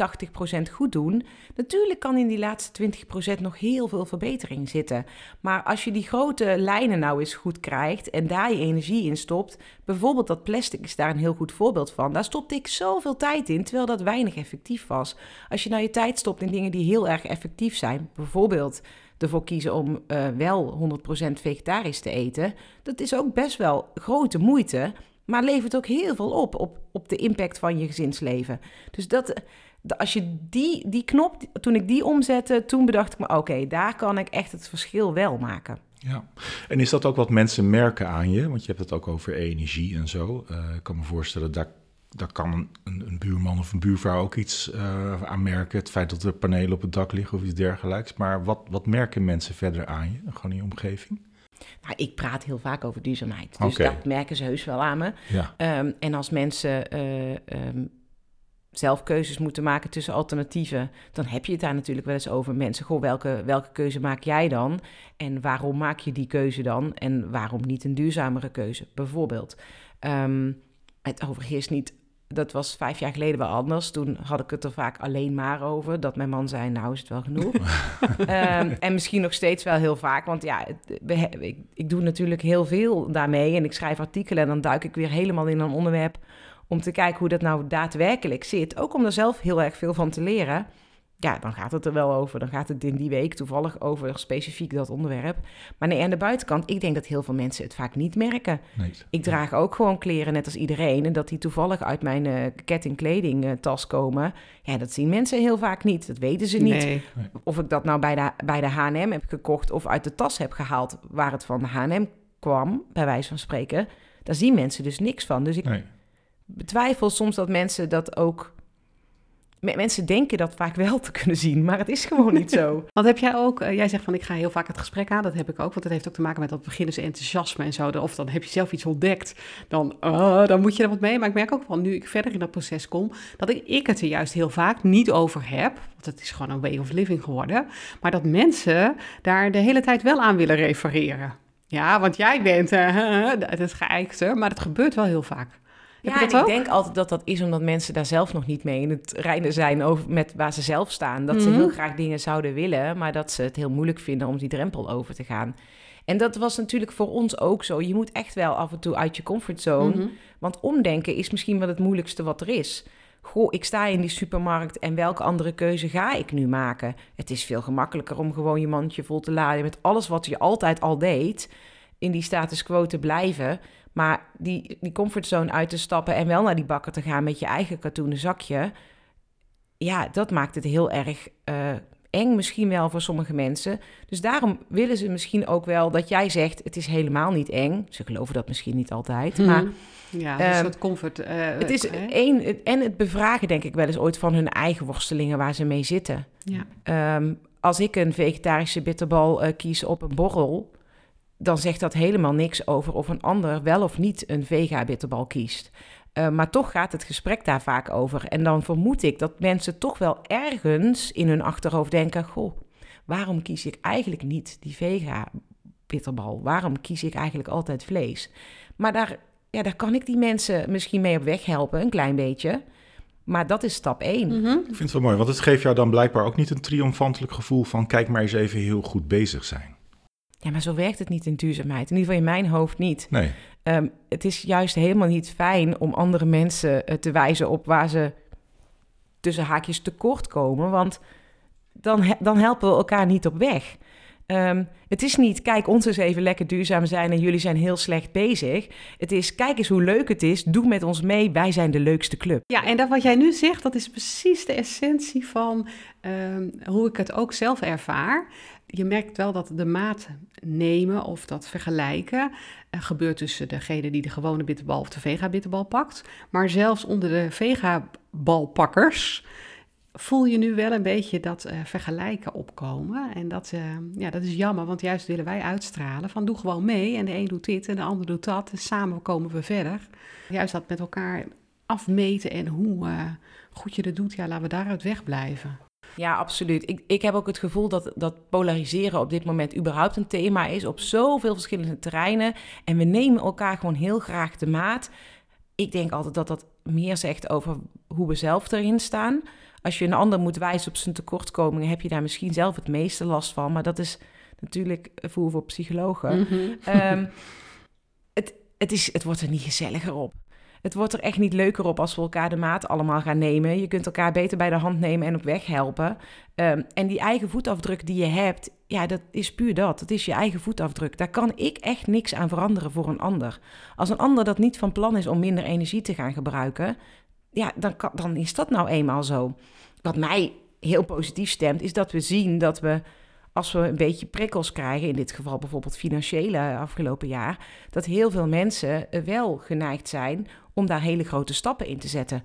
80% goed doen, natuurlijk kan in die laatste 20% nog heel veel verbetering zitten. Maar als je die grote lijnen nou eens goed krijgt en daar je energie in stopt, bijvoorbeeld dat plastic is daar een heel goed voorbeeld van. Daar stopte ik zoveel tijd in, terwijl dat weinig effectief was. Als je nou je tijd stopt in dingen die heel erg effectief zijn, bijvoorbeeld ervoor kiezen om eh, wel 100% vegetarisch te eten, dat is ook best wel grote moeite, maar levert ook heel veel op, op, op de impact van je gezinsleven. Dus dat, als je die, die knop, toen ik die omzette, toen bedacht ik me, oké, daar kan ik echt het verschil wel maken. Ja, en is dat ook wat mensen merken aan je? Want je hebt het ook over energie en zo. Eh, ik kan me voorstellen, daar, daar kan een, een, buurman of een buurvrouw ook iets eh, aan merken. Het feit dat er panelen op het dak liggen of iets dergelijks. Maar wat, wat merken mensen verder aan je, gewoon in je omgeving? Nou, ik praat heel vaak over duurzaamheid, dus dat merken ze heus wel aan me. Ja, Ehm, en als mensen eh, ehm, zelf keuzes moeten maken tussen alternatieven, dan heb je het daar natuurlijk wel eens over. Mensen, goh, welke, welke keuze maak jij dan? En waarom maak je die keuze dan? En waarom niet een duurzamere keuze, bijvoorbeeld? Ehm, het overheerst niet. Dat was vijf jaar geleden wel anders. Toen had ik het er vaak alleen maar over. Dat mijn man zei, nou is het wel genoeg. Ehm, en misschien nog steeds wel heel vaak. Want ja, het- ik, ik doe natuurlijk heel veel daarmee. En ik schrijf artikelen en dan duik ik weer helemaal in een onderwerp... om te kijken hoe dat nou daadwerkelijk zit. Ook om er zelf heel erg veel van te leren. Ja, dan gaat het er wel over. Dan gaat het in die week toevallig over specifiek dat onderwerp. Maar nee, aan de buitenkant, ik denk dat heel veel mensen het vaak niet merken. Nee. Ik draag ook gewoon kleren, net als iedereen. En dat die toevallig uit mijn uh, kettingkledingtas komen, ja, dat zien mensen heel vaak niet. Dat weten ze niet. Nee. Of ik dat nou bij de, bij de H&M heb gekocht of uit de tas heb gehaald waar het van de H&M kwam, bij wijze van spreken. Daar zien mensen dus niks van. Dus ik Nee. betwijfel soms dat mensen dat ook... Me- Mensen denken dat vaak wel te kunnen zien, maar het is gewoon niet zo. Want heb jij ook, eh, jij zegt van ik ga heel vaak het gesprek aan, dat heb ik ook, want dat heeft ook te maken met dat beginnersenthousiasme en zo. Of dan heb je zelf iets ontdekt, dan, oh, dan moet je er wat mee. Maar ik merk ook wel, nu ik verder in dat proces kom, dat ik, het er juist heel vaak niet over heb. Want het is gewoon een way of living geworden. Maar dat mensen daar de hele tijd wel aan willen refereren. Ja, want jij bent eh, het geëikte, maar het gebeurt wel heel vaak. Heb ja, en ik denk altijd dat dat is omdat mensen daar zelf nog niet mee in het reinen zijn over met waar ze zelf staan. Dat ze Mhm. heel graag dingen zouden willen, maar dat ze het heel moeilijk vinden om die drempel over te gaan. En dat was natuurlijk voor ons ook zo. Je moet echt wel af en toe uit je comfortzone. Mhm. Want omdenken is misschien wel het moeilijkste wat er is. Goh, ik sta in die supermarkt en welke andere keuze ga ik nu maken? Het is veel gemakkelijker om gewoon je mandje vol te laden met alles wat je altijd al deed. In die status quo te blijven. Maar die, die comfortzone uit te stappen en wel naar die bakker te gaan met je eigen katoenen zakje. Ja, dat maakt het heel erg eh, eng misschien wel voor sommige mensen. Dus daarom willen ze misschien ook wel dat jij zegt: het is helemaal niet eng. Ze geloven dat misschien niet altijd. Maar Mhm. Ja, een Ehm, soort comfort. eh, het is hè? één, het- en het bevragen, denk ik wel eens ooit van hun eigen worstelingen waar ze mee zitten. Ja. Ehm, als ik een vegetarische bitterbal eh, kies op een borrel, dan zegt dat helemaal niks over of een ander wel of niet een vega-bitterbal kiest. Eh, maar toch gaat het gesprek daar vaak over. En dan vermoed ik dat mensen toch wel ergens in hun achterhoofd denken: Goh, waarom kies ik eigenlijk niet die vega-bitterbal? Waarom kies ik eigenlijk altijd vlees? Maar daar, ja, daar kan ik die mensen misschien mee op weg helpen, een klein beetje. Maar dat is stap één. Mhm. Ik vind het wel mooi, want het geeft jou dan blijkbaar ook niet een triomfantelijk gevoel van kijk maar eens even heel goed bezig zijn. Ja, maar zo werkt het niet in duurzaamheid. In ieder geval in mijn hoofd niet. Nee, Ehm, het is juist helemaal niet fijn om andere mensen eh, te wijzen op waar ze tussen haakjes tekort komen. Want dan, he- dan helpen we elkaar niet op weg. Ehm, het is niet, kijk, ons eens even lekker duurzaam zijn en jullie zijn heel slecht bezig. Het is, kijk eens hoe leuk het is, doe met ons mee, wij zijn de leukste club. Ja, en dat wat jij nu zegt, dat is precies de essentie van ehm, hoe ik het ook zelf ervaar. Je merkt wel dat de maat nemen of dat vergelijken eh, gebeurt tussen degene die de gewone bitterbal of de vega-bitterbal pakt. Maar zelfs onder de vega-balpakkers voel je nu wel een beetje dat eh, vergelijken opkomen. En dat, eh, ja, dat is jammer, want juist willen wij uitstralen van doe gewoon mee. En de een doet dit en de ander doet dat. En samen komen we verder. Juist dat met elkaar afmeten en hoe goed je dat doet, ja, laten we daaruit wegblijven. Ja, absoluut. Ik, ik heb ook het gevoel dat, dat polariseren op dit moment überhaupt een thema is op zoveel verschillende terreinen. En we nemen elkaar gewoon heel graag de maat. Ik denk altijd dat dat meer zegt over hoe we zelf erin staan. Als je een ander moet wijzen op zijn tekortkomingen, heb je daar misschien zelf het meeste last van. Maar dat is natuurlijk voer voor psychologen. Ehm, het, het, is, het wordt er niet gezelliger op. Het wordt er echt niet leuker op als we elkaar de maat allemaal gaan nemen. Je kunt elkaar beter bij de hand nemen en op weg helpen. Ehm, en die eigen voetafdruk die je hebt, ja, dat is puur dat. Dat is je eigen voetafdruk. Daar kan ik echt niks aan veranderen voor een ander. Als een ander dat niet van plan is om minder energie te gaan gebruiken, ja, dan, dan is dat nou eenmaal zo. Wat mij heel positief stemt, is dat we zien dat we als we een beetje prikkels krijgen, in dit geval bijvoorbeeld financiële afgelopen jaar, dat heel veel mensen wel geneigd zijn om daar hele grote stappen in te zetten.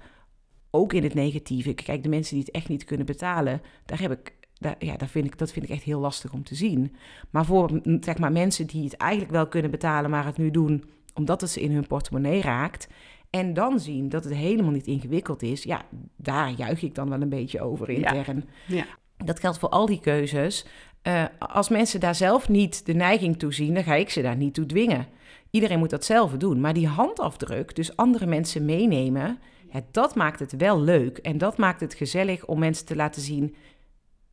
Ook in het negatieve. Kijk, de mensen die het echt niet kunnen betalen, daar heb ik, daar, ja, daar vind ik, dat vind ik echt heel lastig om te zien. Maar voor zeg maar, mensen die het eigenlijk wel kunnen betalen, maar het nu doen omdat het ze in hun portemonnee raakt. En dan zien dat het helemaal niet ingewikkeld is. Ja, daar juich ik dan wel een beetje over intern. Ja. Dat geldt voor al die keuzes. Uh, als mensen daar zelf niet de neiging toe zien, dan ga ik ze daar niet toe dwingen. Iedereen moet dat zelf doen. Maar die handafdruk, dus andere mensen meenemen, ja, dat maakt het wel leuk. En dat maakt het gezellig om mensen te laten zien.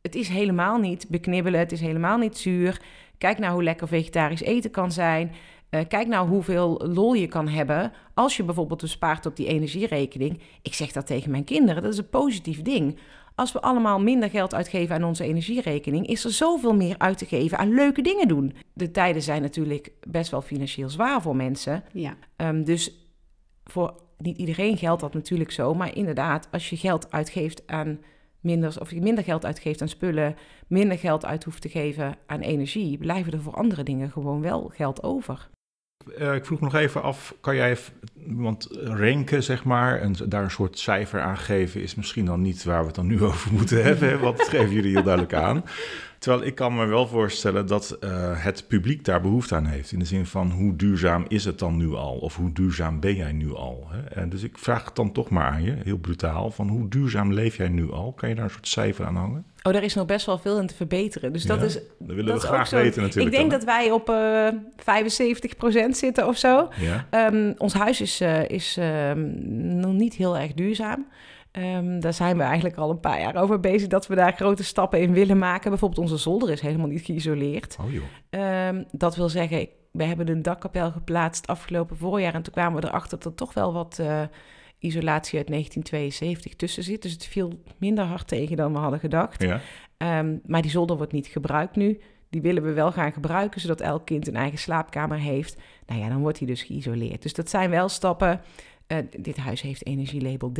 Het is helemaal niet beknibbelen, het is helemaal niet zuur. Kijk nou hoe lekker vegetarisch eten kan zijn. Uh, kijk nou hoeveel lol je kan hebben als je bijvoorbeeld bespaart op die energierekening. Ik zeg dat tegen mijn kinderen, dat is een positief ding. Als we allemaal minder geld uitgeven aan onze energierekening, is er zoveel meer uit te geven aan leuke dingen doen. De tijden zijn natuurlijk best wel financieel zwaar voor mensen. Ja. Um, dus voor niet iedereen geldt dat natuurlijk zo. Maar inderdaad, als je geld uitgeeft aan minder, of je minder geld uitgeeft aan spullen, minder geld uit hoeft te geven aan energie, blijven er voor andere dingen gewoon wel geld over. Uh, ik vroeg nog even af, kan jij, want renken zeg maar, en daar een soort cijfer aan geven, is misschien dan niet waar we het dan nu over moeten hebben, want dat geven jullie heel duidelijk aan. Terwijl ik kan me wel voorstellen dat uh, het publiek daar behoefte aan heeft. In de zin van hoe duurzaam is het dan nu al? Of hoe duurzaam ben jij nu al? Hè? En dus ik vraag het dan toch maar aan je, heel brutaal, van hoe duurzaam leef jij nu al? Kan je daar een soort cijfer aan hangen? Oh, daar is nog best wel veel in te verbeteren. Dus dat is. Dat willen dat we graag weten natuurlijk. Ik denk dat wij op uh, eh, 75% zitten of zo. Ja. Um, ons huis is, uh, is uh, nog niet heel erg duurzaam. Um, daar zijn we eigenlijk al een paar jaar over bezig dat we daar grote stappen in willen maken. Bijvoorbeeld onze zolder is helemaal niet geïsoleerd. Oh joh. Um, dat wil zeggen, we hebben een dakkapel geplaatst afgelopen voorjaar en toen kwamen we erachter dat er toch wel wat uh, isolatie uit 1972 tussen zit. Dus het viel minder hard tegen dan we hadden gedacht. Ja. Um, maar die zolder wordt niet gebruikt nu. Die willen we wel gaan gebruiken, zodat elk kind een eigen slaapkamer heeft. Nou ja, dan wordt hij dus geïsoleerd. Dus dat zijn wel stappen. Uh, dit huis heeft energielabel D.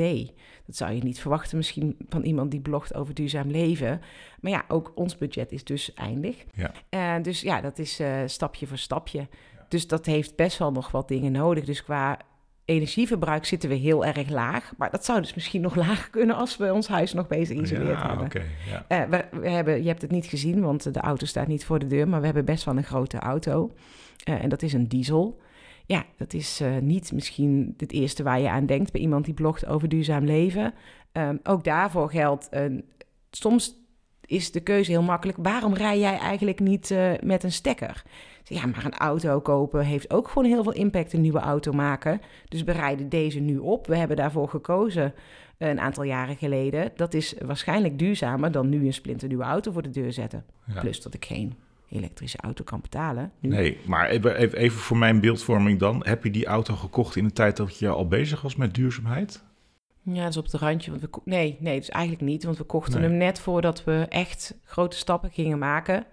Dat zou je niet verwachten misschien van iemand die blogt over duurzaam leven. Maar ja, ook ons budget is dus eindig. Ja. Uh, dus ja, dat is uh, stapje voor stapje. Dus dat heeft best wel nog wat dingen nodig. Dus qua energieverbruik zitten we heel erg laag. Maar dat zou dus misschien nog lager kunnen als we ons huis nog beter geïsoleerd ja, hebben. Okay, ja. uh, we, we, hebben, je hebt het niet gezien, want de auto staat niet voor de deur. Maar we hebben best wel een grote auto. Uh, en dat is een diesel. Ja, dat is uh, niet misschien het eerste waar je aan denkt bij iemand die blogt over duurzaam leven. Um, ook daarvoor geldt, soms is de keuze heel makkelijk. Waarom rij jij eigenlijk niet met een stekker? Ja, maar een auto kopen heeft ook gewoon heel veel impact. Een nieuwe auto maken. Dus we rijden deze nu op. We hebben daarvoor gekozen een aantal jaren geleden. Dat is waarschijnlijk duurzamer dan nu een splinternieuwe auto voor de deur zetten. Ja. Plus dat ik geen elektrische auto kan betalen. Nu. Nee, maar even, even voor mijn beeldvorming dan. Heb je die auto gekocht in de tijd dat je al bezig was met duurzaamheid? Ja, dat is op het randje. Want we nee, nee, dus eigenlijk niet. Want we kochten nee. hem net voordat we echt grote stappen gingen maken.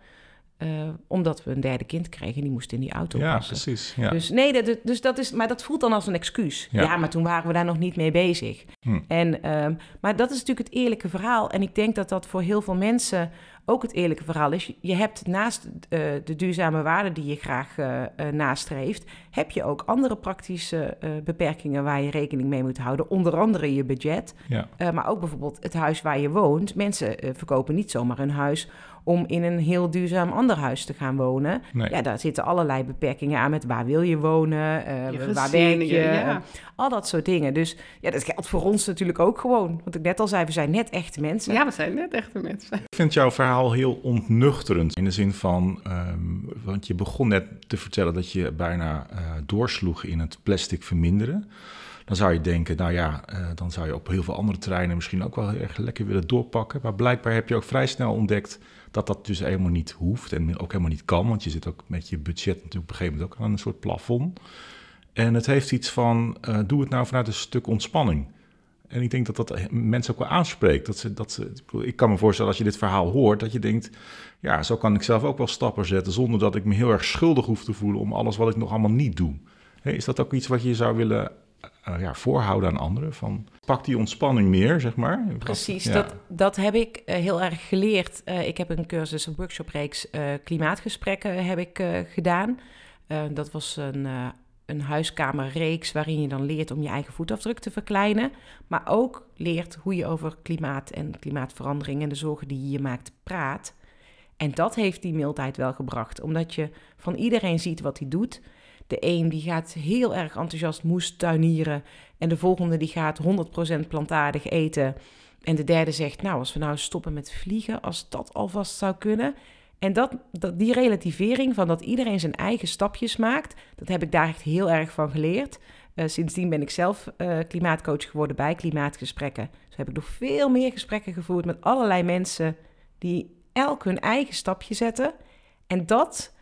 Uh, omdat we een derde kind kregen en die moest in die auto ja, passen. Precies, ja, Dus nee, dat, dus dat is, maar dat voelt dan als een excuus. Ja, ja maar toen waren we daar nog niet mee bezig. Hm. En, um, maar dat is natuurlijk het eerlijke verhaal. En ik denk dat dat voor heel veel mensen ook het eerlijke verhaal is. Je hebt naast uh, de duurzame waarden die je graag uh, nastreeft, heb je ook andere praktische beperkingen waar je rekening mee moet houden. Onder andere je budget, ja. maar ook bijvoorbeeld het huis waar je woont. Mensen verkopen niet zomaar hun huis om in een heel duurzaam ander huis te gaan wonen. Nee. Ja, daar zitten allerlei beperkingen aan met waar wil je wonen, uh, je waar werk je, ja. uh, al dat soort dingen. Dus ja, dat geldt voor ons natuurlijk ook gewoon. Want ik net al zei, we zijn net echte mensen. Ja, we zijn net echte mensen. Ik vind jouw verhaal heel ontnuchterend in de zin van, um, want je begon net te vertellen dat je bijna uh, doorsloeg in het plastic verminderen. Dan zou je denken, nou ja, uh, dan zou je op heel veel andere terreinen misschien ook wel heel erg lekker willen doorpakken. Maar blijkbaar heb je ook vrij snel ontdekt dat dat dus helemaal niet hoeft en ook helemaal niet kan. Want je zit ook met je budget natuurlijk op een gegeven moment ook aan een soort plafond. En het heeft iets van, uh, doe het nou vanuit een stuk ontspanning. En ik denk dat dat mensen ook wel aanspreekt. Dat ze, dat ze, ik kan me voorstellen als je dit verhaal hoort, dat je denkt, ja, zo kan ik zelf ook wel stappen zetten zonder dat ik me heel erg schuldig hoef te voelen om alles wat ik nog allemaal niet doe. Is dat ook iets wat je zou willen uh, ja, voorhouden aan anderen? Van, pak die ontspanning meer, zeg maar. Precies, dat, ja. dat, dat heb ik uh, heel erg geleerd. Uh, ik heb een cursus, een workshopreeks klimaatgesprekken heb ik gedaan. dat was een, een huiskamerreeks waarin je dan leert om je eigen voetafdruk te verkleinen. Maar ook leert hoe je over klimaat en klimaatverandering en de zorgen die je je maakt praat. En dat heeft die mildheid wel gebracht, omdat je van iedereen ziet wat hij doet. De een die gaat heel erg enthousiast moestuinieren en de volgende die gaat 100% plantaardig eten. En de derde zegt, nou, als we nou stoppen met vliegen, als dat alvast zou kunnen. En dat, dat, die relativering van dat iedereen zijn eigen stapjes maakt, dat heb ik daar echt heel erg van geleerd. Uh, sindsdien ben ik zelf uh, klimaatcoach geworden bij klimaatgesprekken. Dus heb ik nog veel meer gesprekken gevoerd met allerlei mensen die elk hun eigen stapje zetten. En dat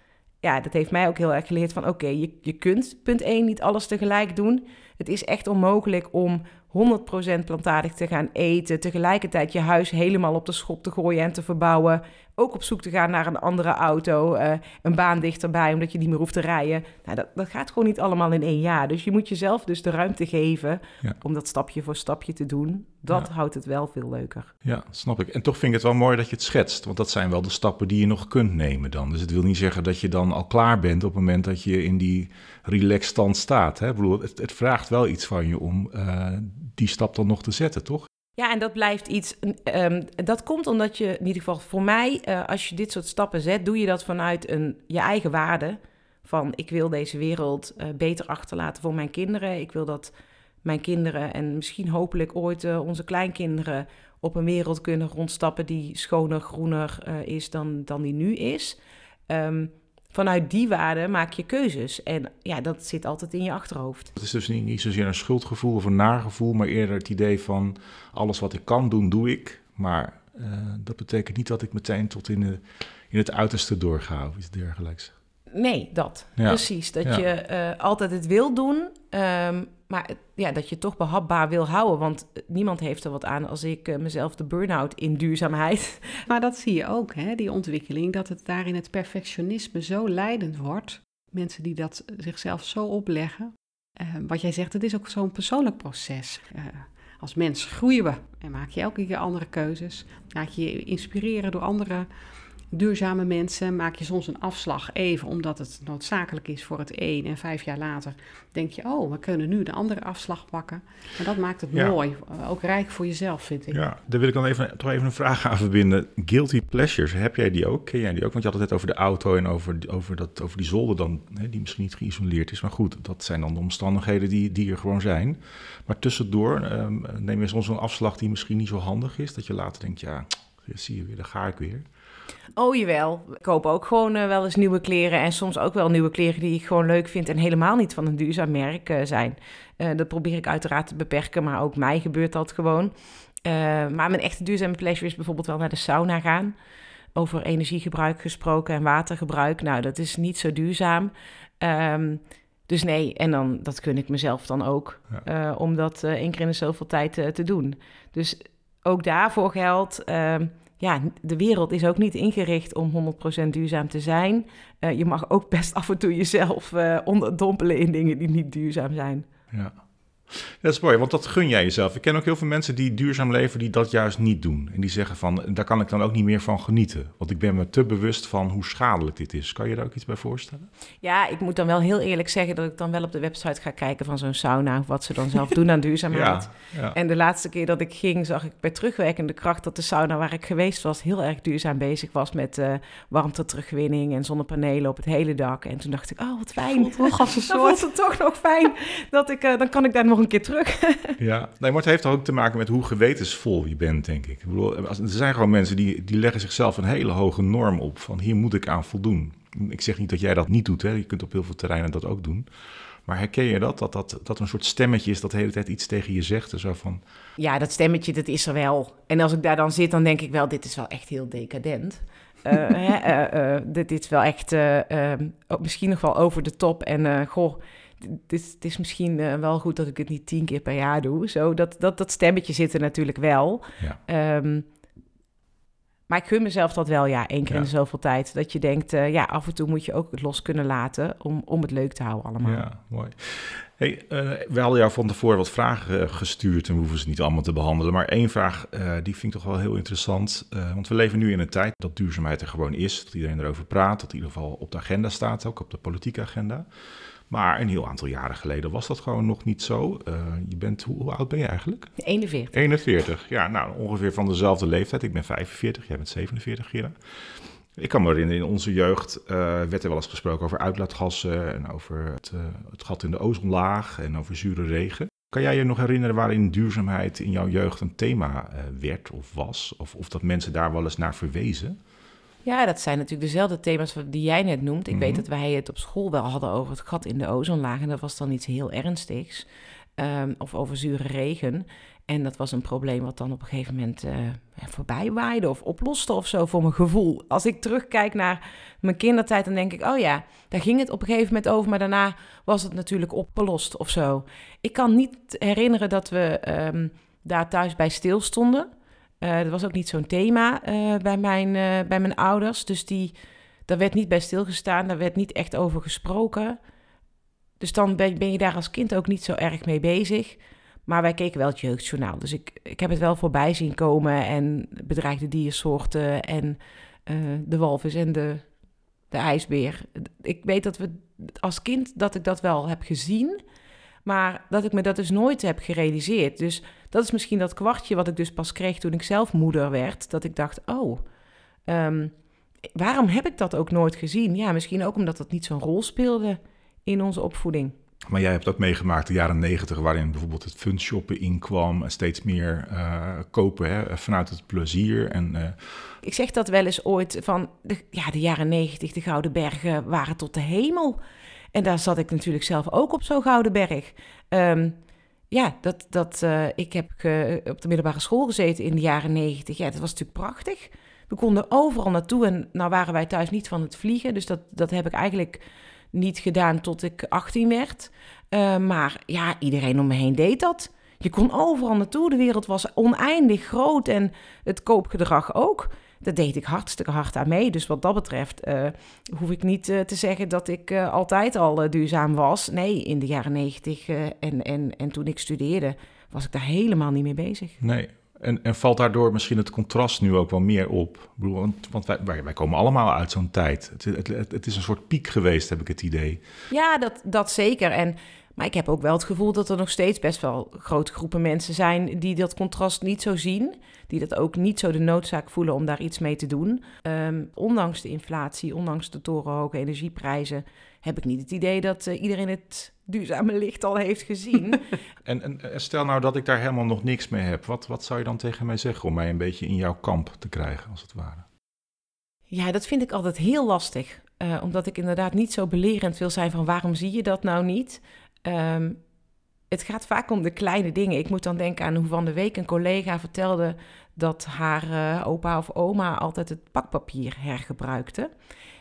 ja, dat heeft mij ook heel erg geleerd van... oké, je, je kunt punt 1 niet alles tegelijk doen. Het is echt onmogelijk om 100% plantaardig te gaan eten, tegelijkertijd je huis helemaal op de schop te gooien en te verbouwen, ook op zoek te gaan naar een andere auto, uh, een baan dichterbij, omdat je niet meer hoeft te rijden. Nou, dat, dat gaat gewoon niet allemaal in één jaar. Dus je moet jezelf dus de ruimte geven om dat stapje voor stapje te doen. Dat houdt het wel veel leuker. Ja, snap ik. En toch vind ik het wel mooi dat je het schetst, want dat zijn wel de stappen die je nog kunt nemen dan. Dus het wil niet zeggen dat je dan al klaar bent op het moment dat je in die relaxed stand staat. Hè? Ik bedoel, het, het vraagt wel iets van je om uh, die stap dan nog te zetten, toch? Ja, en dat blijft iets. Um, dat komt omdat je, in ieder geval voor mij, uh, als je dit soort stappen zet, doe je dat vanuit een, je eigen waarde. Van ik wil deze wereld uh, beter achterlaten voor mijn kinderen. Ik wil dat mijn kinderen en misschien hopelijk ooit uh, onze kleinkinderen op een wereld kunnen rondstappen die schoner, groener is dan, dan die nu is. Um, vanuit die waarde maak je keuzes. En ja, dat zit altijd in je achterhoofd. Het is dus niet, zozeer een schuldgevoel of een nagevoel, maar eerder het idee van alles wat ik kan doen, doe ik. Maar uh, dat betekent niet dat ik meteen tot in, de, in het uiterste doorga of iets dergelijks. Nee, dat. Ja. Precies. Dat ja. je uh, altijd het wil doen, um, maar ja, dat je toch behapbaar wil houden. Want niemand heeft er wat aan als ik uh, mezelf de burn-out in duurzaamheid. Maar dat zie je ook, hè, die ontwikkeling, dat het daarin het perfectionisme zo leidend wordt. Mensen die dat zichzelf zo opleggen. Uh, wat jij zegt, het is ook zo'n persoonlijk proces. Uh, als mens groeien we en maak je elke keer andere keuzes. Laat je je inspireren door andere duurzame mensen maak je soms een afslag even omdat het noodzakelijk is voor het een. En vijf jaar later denk je, oh, we kunnen nu de andere afslag pakken. Maar dat maakt het ja. mooi, ook rijk voor jezelf, vind ik. Ja, daar wil ik dan even, toch even een vraag aan verbinden. Guilty pleasures, heb jij die ook? Ken jij die ook? Want je had het net over de auto en over, over, dat, over die zolder dan, hè, die misschien niet geïsoleerd is. Maar goed, dat zijn dan de omstandigheden die, die er gewoon zijn. Maar tussendoor um, neem je soms een afslag die misschien niet zo handig is. Dat je later denkt, ja, zie je weer, daar ga ik weer. Oh jawel, ik koop ook gewoon uh, wel eens nieuwe kleren en soms ook wel nieuwe kleren die ik gewoon leuk vind en helemaal niet van een duurzaam merk uh, zijn. Uh, dat probeer ik uiteraard te beperken, maar ook mij gebeurt dat gewoon. maar mijn echte duurzame pleasure is bijvoorbeeld wel naar de sauna gaan. Over energiegebruik gesproken en watergebruik. Nou, dat is niet zo duurzaam. Um, dus nee, en dan, dat kun ik mezelf dan ook, ja. om dat één keer in de zoveel tijd te doen. Dus ook daarvoor geldt, uh, ja, de wereld is ook niet ingericht om 100% duurzaam te zijn. Uh, je mag ook best af en toe jezelf uh, onderdompelen in dingen die niet duurzaam zijn. Ja. Dat is mooi, want dat gun jij jezelf. Ik ken ook heel veel mensen die duurzaam leven die dat juist niet doen. En die zeggen van, daar kan ik dan ook niet meer van genieten. Want ik ben me te bewust van hoe schadelijk dit is. Kan je daar ook iets bij voorstellen? Ja, ik moet dan wel heel eerlijk zeggen dat ik dan wel op de website ga kijken van zo'n sauna. Wat ze dan zelf doen aan duurzaamheid. Ja, ja. En de laatste keer dat ik ging, zag ik bij terugwerkende kracht dat de sauna waar ik geweest was heel erg duurzaam bezig was met uh, warmte terugwinning en zonnepanelen op het hele dak. En toen dacht ik, oh wat fijn. Toch als een soort... Dan het toch nog fijn dat ik, uh, dan kan ik daar nog een keer terug. ja, nee, maar het heeft ook te maken met hoe gewetensvol je bent, denk ik. ik bedoel, er zijn gewoon mensen die, die leggen zichzelf een hele hoge norm op van hier moet ik aan voldoen. Ik zeg niet dat jij dat niet doet, hè. je kunt op heel veel terreinen dat ook doen. Maar herken je dat? Dat, dat? dat een soort stemmetje is dat de hele tijd iets tegen je zegt? Zo van... Ja, dat stemmetje, dat is er wel. En als ik daar dan zit, dan denk ik wel, dit is wel echt heel decadent. Uh, hè, uh, uh, dit is wel echt misschien nog wel over de top. En goh, het is, het is misschien uh, wel goed dat ik het niet tien keer per jaar doe. Zo, dat, dat, dat stemmetje zit er natuurlijk wel. Ja. Um, maar ik gun mezelf dat wel, ja, één keer ja. in zoveel tijd. Dat je denkt, uh, ja, af en toe moet je ook het los kunnen laten om, om het leuk te houden allemaal. Ja, mooi. Hey, uh, we hadden jou van tevoren wat vragen gestuurd en we hoeven ze niet allemaal te behandelen. Maar één vraag, uh, die vind ik toch wel heel interessant. Want we leven nu in een tijd dat duurzaamheid er gewoon is. Dat iedereen erover praat, dat in ieder geval op de agenda staat, ook op de politieke agenda. Maar een heel aantal jaren geleden was dat gewoon nog niet zo. Uh, je bent, hoe, hoe, oud ben je eigenlijk? 41. 41, ja, nou ongeveer van dezelfde leeftijd. Ik ben 45, jij bent 47, Gira. Ik kan me herinneren, in onze jeugd uh, werd er wel eens gesproken over uitlaatgassen en over het, uh, het gat in de ozonlaag en over zure regen. Kan jij je nog herinneren waarin duurzaamheid in jouw jeugd een thema werd of was? Of, of dat mensen daar wel eens naar verwezen? Ja, dat zijn natuurlijk dezelfde thema's die jij net noemt. Ik mm -hmm. weet dat wij het op school wel hadden over het gat in de ozonlaag. En dat was dan iets heel ernstigs. Um, of over zure regen. En dat was een probleem wat dan op een gegeven moment uh, voorbij waaide of oploste of zo voor mijn gevoel. Als ik terugkijk naar mijn kindertijd, dan denk ik, oh ja, daar ging het op een gegeven moment over, maar daarna was het natuurlijk opgelost of zo. Ik kan niet herinneren dat we um, daar thuis bij stilstonden. Uh, dat was ook niet zo'n thema uh, bij, mijn, bij mijn ouders, dus die, daar werd niet bij stilgestaan, daar werd niet echt over gesproken. Dus dan ben, ben je daar als kind ook niet zo erg mee bezig. Maar wij keken wel het jeugdjournaal. Dus ik, ik heb het wel voorbij zien komen. En bedreigde diersoorten en de walvis en de, de ijsbeer. Ik weet dat we als kind dat ik dat wel heb gezien. Maar dat ik me dat dus nooit heb gerealiseerd. Dus dat is misschien dat kwartje wat ik dus pas kreeg toen ik zelf moeder werd. Dat ik dacht, oh, um, waarom heb ik dat ook nooit gezien? Ja, misschien ook omdat dat niet zo'n rol speelde in onze opvoeding. Maar jij hebt ook meegemaakt de jaren negentig, waarin bijvoorbeeld het funshoppen inkwam en steeds meer uh, kopen hè, vanuit het plezier. En, uh... Ik zeg dat wel eens ooit van de, ja, de jaren negentig, de Gouden Bergen waren tot de hemel. En daar zat ik natuurlijk zelf ook op zo'n Gouden Berg. Um, ja, dat, dat, uh, ik heb ge, op de middelbare school gezeten in de jaren negentig. Ja, dat was natuurlijk prachtig. We konden overal naartoe en nou waren wij thuis niet van het vliegen. Dus dat, dat heb ik eigenlijk niet gedaan tot ik 18 werd. Uh, maar ja, iedereen om me heen deed dat. Je kon overal naartoe. De wereld was oneindig groot en het koopgedrag ook. Daar deed ik hartstikke hard aan mee. Dus wat dat betreft uh, hoef ik niet uh, te zeggen dat ik altijd al duurzaam was. Nee, in de jaren negentig en, en, en toen ik studeerde was ik daar helemaal niet mee bezig. Nee, en, en valt daardoor misschien het contrast nu ook wel meer op? bedoel, want, want wij, wij, komen allemaal uit zo'n tijd. Het, het, het, is een soort piek geweest, heb ik het idee. Ja, dat, dat zeker. En, maar ik heb ook wel het gevoel dat er nog steeds best wel grote groepen mensen zijn die dat contrast niet zo zien. Die dat ook niet zo de noodzaak voelen om daar iets mee te doen. Um, ondanks de inflatie, ondanks de torenhoge energieprijzen, heb ik niet het idee dat uh, iedereen het duurzame licht al heeft gezien. en, en, stel nou dat ik daar helemaal nog niks mee heb. Wat, wat zou je dan tegen mij zeggen om mij een beetje in jouw kamp te krijgen, als het ware? Ja, dat vind ik altijd heel lastig. Uh, omdat ik inderdaad niet zo belerend wil zijn van waarom zie je dat nou niet? Um, het gaat vaak om de kleine dingen. Ik moet dan denken aan hoe van de week een collega vertelde dat haar uh, opa of oma altijd het pakpapier hergebruikte.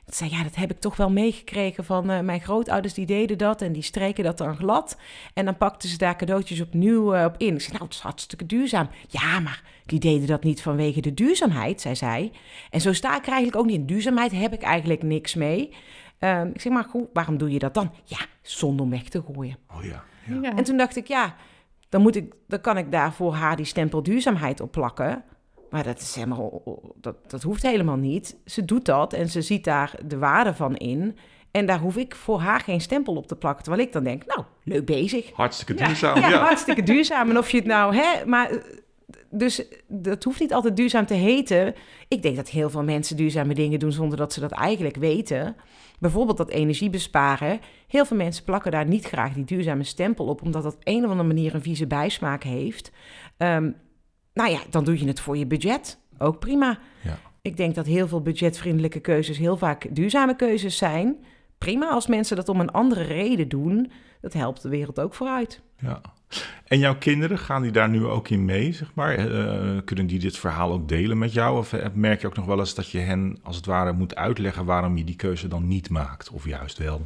Dat zei, ja, dat heb ik toch wel meegekregen van uh, mijn grootouders, die deden dat en die streken dat dan glad. En dan pakten ze daar cadeautjes opnieuw uh, op in. Ik zei, nou, het is hartstikke duurzaam. Ja, maar die deden dat niet vanwege de duurzaamheid, zei zij. En zo sta ik er eigenlijk ook niet in. Duurzaamheid heb ik eigenlijk niks mee. Uh, ik zeg, maar goed, waarom doe je dat dan? Ja, zonder om weg te gooien. Oh ja, ja. ja. En toen dacht ik, ja, dan, moet ik, dan kan ik daar voor haar die stempel duurzaamheid op plakken. Maar dat, is helemaal, dat, dat hoeft helemaal niet. Ze doet dat en ze ziet daar de waarde van in. En daar hoef ik voor haar geen stempel op te plakken. Terwijl ik dan denk, nou, leuk bezig. Hartstikke duurzaam. Ja, ja, hartstikke duurzaam. En of je het nou, hè, maar dus dat hoeft niet altijd duurzaam te heten. Ik denk dat heel veel mensen duurzame dingen doen zonder dat ze dat eigenlijk weten. Bijvoorbeeld dat energie besparen. Heel veel mensen plakken daar niet graag die duurzame stempel op, omdat dat op een of andere manier een vieze bijsmaak heeft. Um, nou ja, dan doe je het voor je budget. Ook prima. Ja. Ik denk dat heel veel budgetvriendelijke keuzes heel vaak duurzame keuzes zijn. Prima als mensen dat om een andere reden doen. Dat helpt de wereld ook vooruit. Ja. En jouw kinderen, gaan die daar nu ook in mee, zeg maar? Uh, kunnen die dit verhaal ook delen met jou? Of eh, merk je ook nog wel eens dat je hen, als het ware, moet uitleggen waarom je die keuze dan niet maakt? Of juist wel?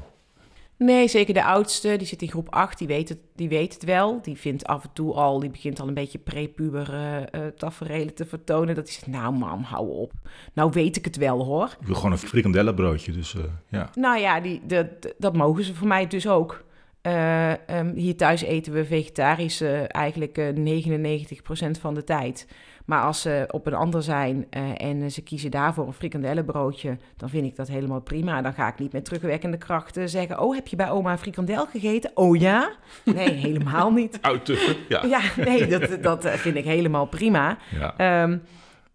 Nee, zeker de oudste, die zit in groep 8, die weet het, die weet het wel. Die vindt af en toe al, die begint al een beetje prepuber uh, tafereelen te vertonen. Dat hij zegt, nou mam, hou op. Nou weet ik het wel hoor. Ik wil gewoon een frikandellenbroodje, dus uh, ja. Nou ja, die, dat mogen ze voor mij dus ook. Uh, um, hier thuis eten we vegetarisch eigenlijk 99% van de tijd. Maar als ze op een ander zijn uh, en ze kiezen daarvoor een frikandellenbroodje, dan vind ik dat helemaal prima. Dan ga ik niet met terugwerkende krachten zeggen: Oh, heb je bij oma een frikandel gegeten? Oh ja? Nee, helemaal niet. Uittuffen, ja. Ja, nee, dat, dat vind ik helemaal prima. Ja. Um,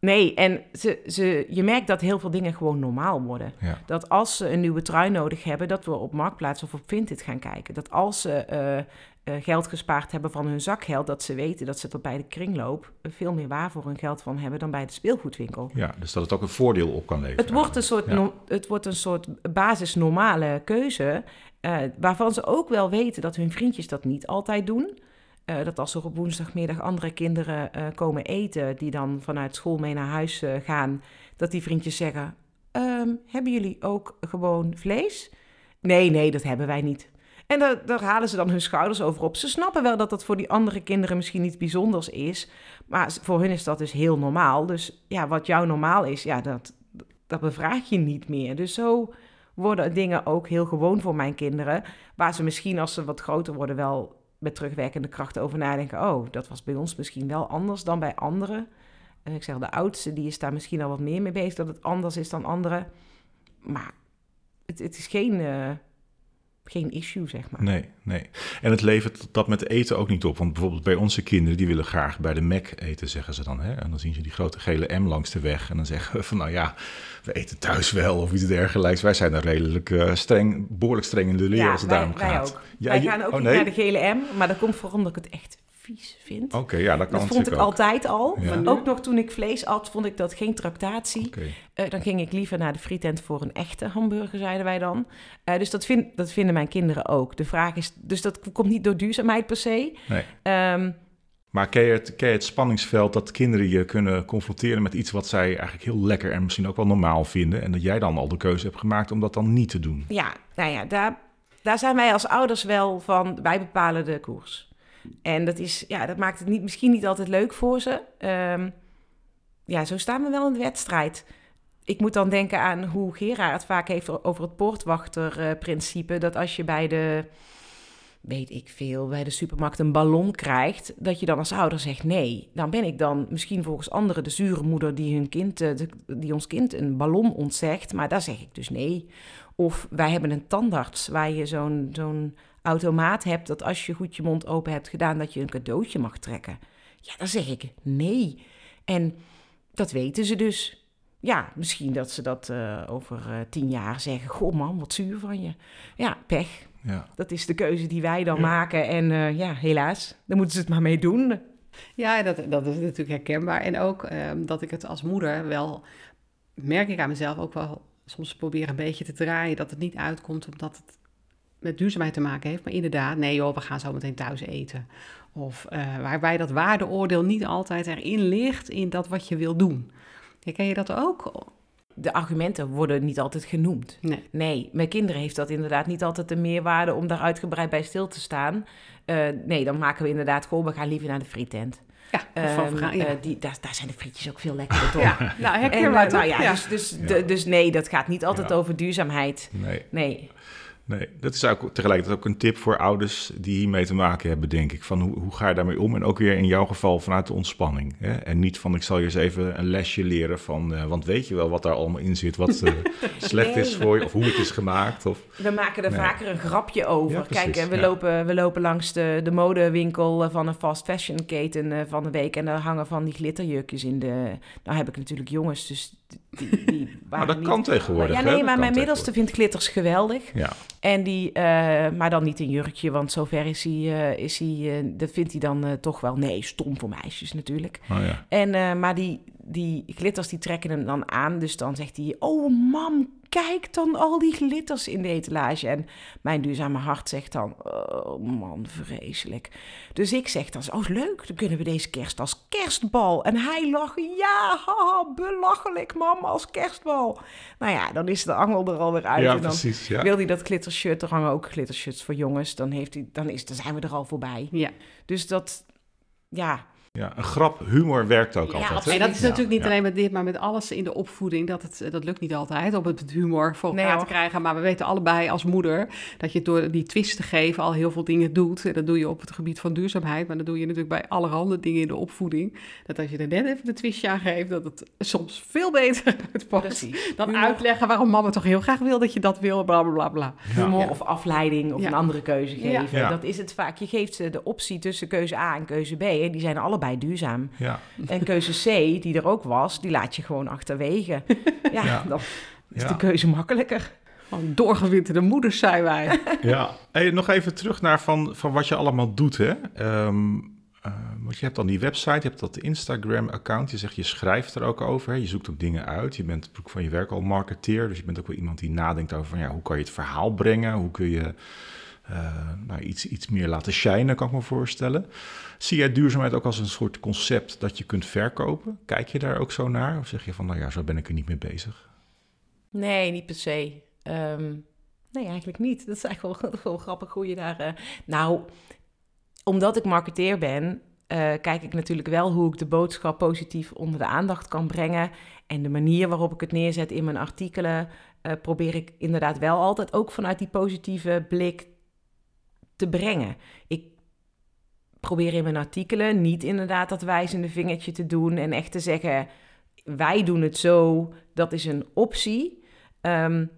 Nee, en ze, ze, je merkt dat heel veel dingen gewoon normaal worden. Ja. Dat als ze een nieuwe trui nodig hebben, dat we op Marktplaats of op Vinted gaan kijken. Dat als ze uh, uh, geld gespaard hebben van hun zakgeld, dat ze weten dat ze er bij de kringloop veel meer waar voor hun geld van hebben dan bij de speelgoedwinkel. Ja, dus dat het ook een voordeel op kan leveren. Het wordt een soort, no, het wordt een soort basis normale keuze, uh, waarvan ze ook wel weten dat hun vriendjes dat niet altijd doen. Eh, dat als er op woensdagmiddag andere kinderen eh, komen eten, die dan vanuit school mee naar huis eh, gaan, dat die vriendjes zeggen: "Ehm, Hebben jullie ook gewoon vlees? Nee, nee, dat hebben wij niet. En daar, halen ze dan hun schouders over op. Ze snappen wel dat dat voor die andere kinderen misschien iets bijzonders is, maar voor hun is dat dus heel normaal. Dus ja, wat jou normaal is, ja, dat, dat bevraag je niet meer. Dus zo worden dingen ook heel gewoon voor mijn kinderen, waar ze misschien als ze wat groter worden wel met terugwerkende kracht over nadenken. Oh, dat was bij ons misschien wel anders dan bij anderen. En ik zeg, de oudste die is daar misschien al wat meer mee bezig dat het anders is dan anderen. Maar het, het is geen, eh, geen issue, zeg maar. Nee, nee. En het levert dat met eten ook niet op. Want bijvoorbeeld bij onze kinderen, die willen graag bij de Mac eten, zeggen ze dan. Hè? En dan zien ze die grote gele M langs de weg. En dan zeggen we van, nou ja, we eten thuis wel of iets dergelijks. Wij zijn dan redelijk eh, streng, behoorlijk streng in de leer als het wij, daarom wij gaat. ook. Ja, wij gaan ook oh, niet nee? naar de gele M, maar dat komt vooral omdat ik het echt vies vind. Oké, ja, dat kan dat vond ik ook. altijd al. Ja. Ook nog toen ik vlees at, vond ik dat geen tractatie. Eh, dan ging ik liever naar de frietent voor een echte hamburger, zeiden wij dan. Eh, dus dat, vind, dat vinden mijn kinderen ook. De vraag is, dus dat komt niet door duurzaamheid per se. Nee. Ehm, Maar ken je, het, ken je het spanningsveld dat kinderen je kunnen confronteren met iets wat zij eigenlijk heel lekker en misschien ook wel normaal vinden. En dat jij dan al de keuze hebt gemaakt om dat dan niet te doen. ja, nou ja, daar, daar zijn wij als ouders wel van, wij bepalen de koers. En dat, is, ja, dat maakt het niet, misschien niet altijd leuk voor ze. Ehm, ja, zo staan we wel in de wedstrijd. Ik moet dan denken aan hoe Gerard het vaak heeft over het poortwachterprincipe. dat als je bij de, weet ik veel, bij de supermarkt een ballon krijgt, dat je dan als ouder zegt nee. Dan ben ik dan misschien volgens anderen de zure moeder die, hun kind, eh, die ons kind een ballon ontzegt, maar daar zeg ik dus nee. Of wij hebben een tandarts waar je zo'n zo'n automaat hebt dat als je goed je mond open hebt gedaan, dat je een cadeautje mag trekken. Ja, dan zeg ik nee. En dat weten ze dus. Ja, misschien dat ze dat eh, over eh, tien jaar zeggen. Goh man, wat zuur van je. Ja, pech. Ja. Dat is de keuze die wij dan Ja. maken. En eh, ja, helaas, daar moeten ze het maar mee doen. Ja, dat, dat is natuurlijk herkenbaar. En ook ehm, dat ik het als moeder wel, merk ik aan mezelf ook wel, soms probeer een beetje te draaien dat het niet uitkomt omdat het met duurzaamheid te maken heeft. Maar inderdaad, nee joh, we gaan zo meteen thuis eten. Of eh, waarbij dat waardeoordeel niet altijd erin ligt in dat wat je wil doen. Herken je dat ook? De argumenten worden niet altijd genoemd. Nee. Nee, mijn kinderen heeft dat inderdaad niet altijd de meerwaarde om daar uitgebreid bij stil te staan. Eh, nee, dan maken we inderdaad gewoon, we gaan liever naar de frietent. Ja, van, eh, die, daar, daar zijn de frietjes ook veel lekkerder, toch? ja, nou En, herkenbaar eh, nou ja, Ja. Dus, dus, de- dus nee, dat gaat niet altijd Ja. over duurzaamheid. Nee. Nee. Nee, dat is ook tegelijkertijd ook een tip voor ouders die hiermee te maken hebben, denk ik. Van hoe, hoe ga je daarmee om? En ook weer in jouw geval vanuit de ontspanning. Hè? En niet van ik zal je eens even een lesje leren van, eh, want weet je wel wat daar allemaal in zit, wat eh, slecht Nee, is voor je of hoe het is gemaakt? Of, We maken er Nee. vaker een grapje over. Ja, precies, Kijk, eh, we, ja. lopen, we lopen langs de, de modewinkel van een fast fashion keten van de week. En daar hangen van die glitterjurkjes in de... Nou heb ik natuurlijk jongens, dus die, die maar dat niet- kan tegenwoordig. Ja, nee, maar mijn middelste vindt glitters geweldig. Ja, En die, eh, maar dan niet een jurkje, want zover is hij, eh, is hij eh, dat vindt hij dan toch wel, nee, stom voor meisjes natuurlijk. oh ja. En, maar die, die glitters die trekken hem dan aan, dus dan zegt hij, oh mam, kijk dan al die glitters in de etalage. En mijn duurzame hart zegt dan, oh man, vreselijk. Dus ik zeg dan, oh leuk, dan kunnen we deze kerst als kerstbal. En hij lacht, ja, haha, belachelijk mam, als kerstbal. Nou ja, dan is de angel er alweer uit. ja, en dan precies. Ja. wil hij dat glittershirt, er hangen ook glittershirts voor jongens, dan, heeft hij, dan, is, dan zijn we er al voorbij. ja. Dus dat, ja, ja, een grap, humor werkt ook Ja, altijd. hè? absoluut. En dat is Ja, natuurlijk niet ja. alleen met dit, maar met alles in de opvoeding. Dat, het, dat lukt niet altijd om het humor voor Nee, elkaar te krijgen. Maar we weten allebei als moeder dat je door die twist te geven al heel veel dingen doet. En dat doe je op het gebied van duurzaamheid. Maar dat doe je natuurlijk bij allerhande dingen in de opvoeding. Dat als je er net even de twistje aan geeft, dat het soms veel beter uitpakt. precies. Dan Humor. uitleggen waarom mama toch heel graag wil dat je dat wil, bla bla bla bla. humor Ja. of afleiding of Ja. een andere keuze Ja. geven. Ja. Dat is het vaak. Je geeft ze de optie tussen keuze A en keuze B. En die zijn allebei duurzaam. Ja, En keuze C, die er ook was, die laat je gewoon achterwege. Ja, Ja. dan is Ja. de keuze makkelijker. Gewoon doorgewinterde moeders zijn wij. ja. Hey, nog even terug naar van, van wat je allemaal doet. Hè? Ehm, eh, want je hebt dan die website, je hebt dat Instagram-account. Je zegt, je schrijft er ook over. Hè? Je zoekt ook dingen uit. Je bent van je werk al marketeer. Dus je bent ook wel iemand die nadenkt over van, ja, hoe kan je het verhaal brengen? Hoe kun je nou, iets, iets meer laten shinen, kan ik me voorstellen. Zie jij duurzaamheid ook als een soort concept dat je kunt verkopen? Kijk je daar ook zo naar? Of zeg je van, nou ja, zo ben ik er niet mee bezig? Nee, niet per se. Ehm, nee, eigenlijk niet. Dat is eigenlijk wel, wel grappig hoe je daar... Uh... Nou, omdat ik marketeer ben, uh, kijk ik natuurlijk wel hoe ik de boodschap positief onder de aandacht kan brengen. En de manier waarop ik het neerzet in mijn artikelen, probeer ik inderdaad wel altijd ook vanuit die positieve blik te brengen. Ik probeer in mijn artikelen niet inderdaad dat wijzende vingertje te doen en echt te zeggen: wij doen het zo, dat is een optie. Um,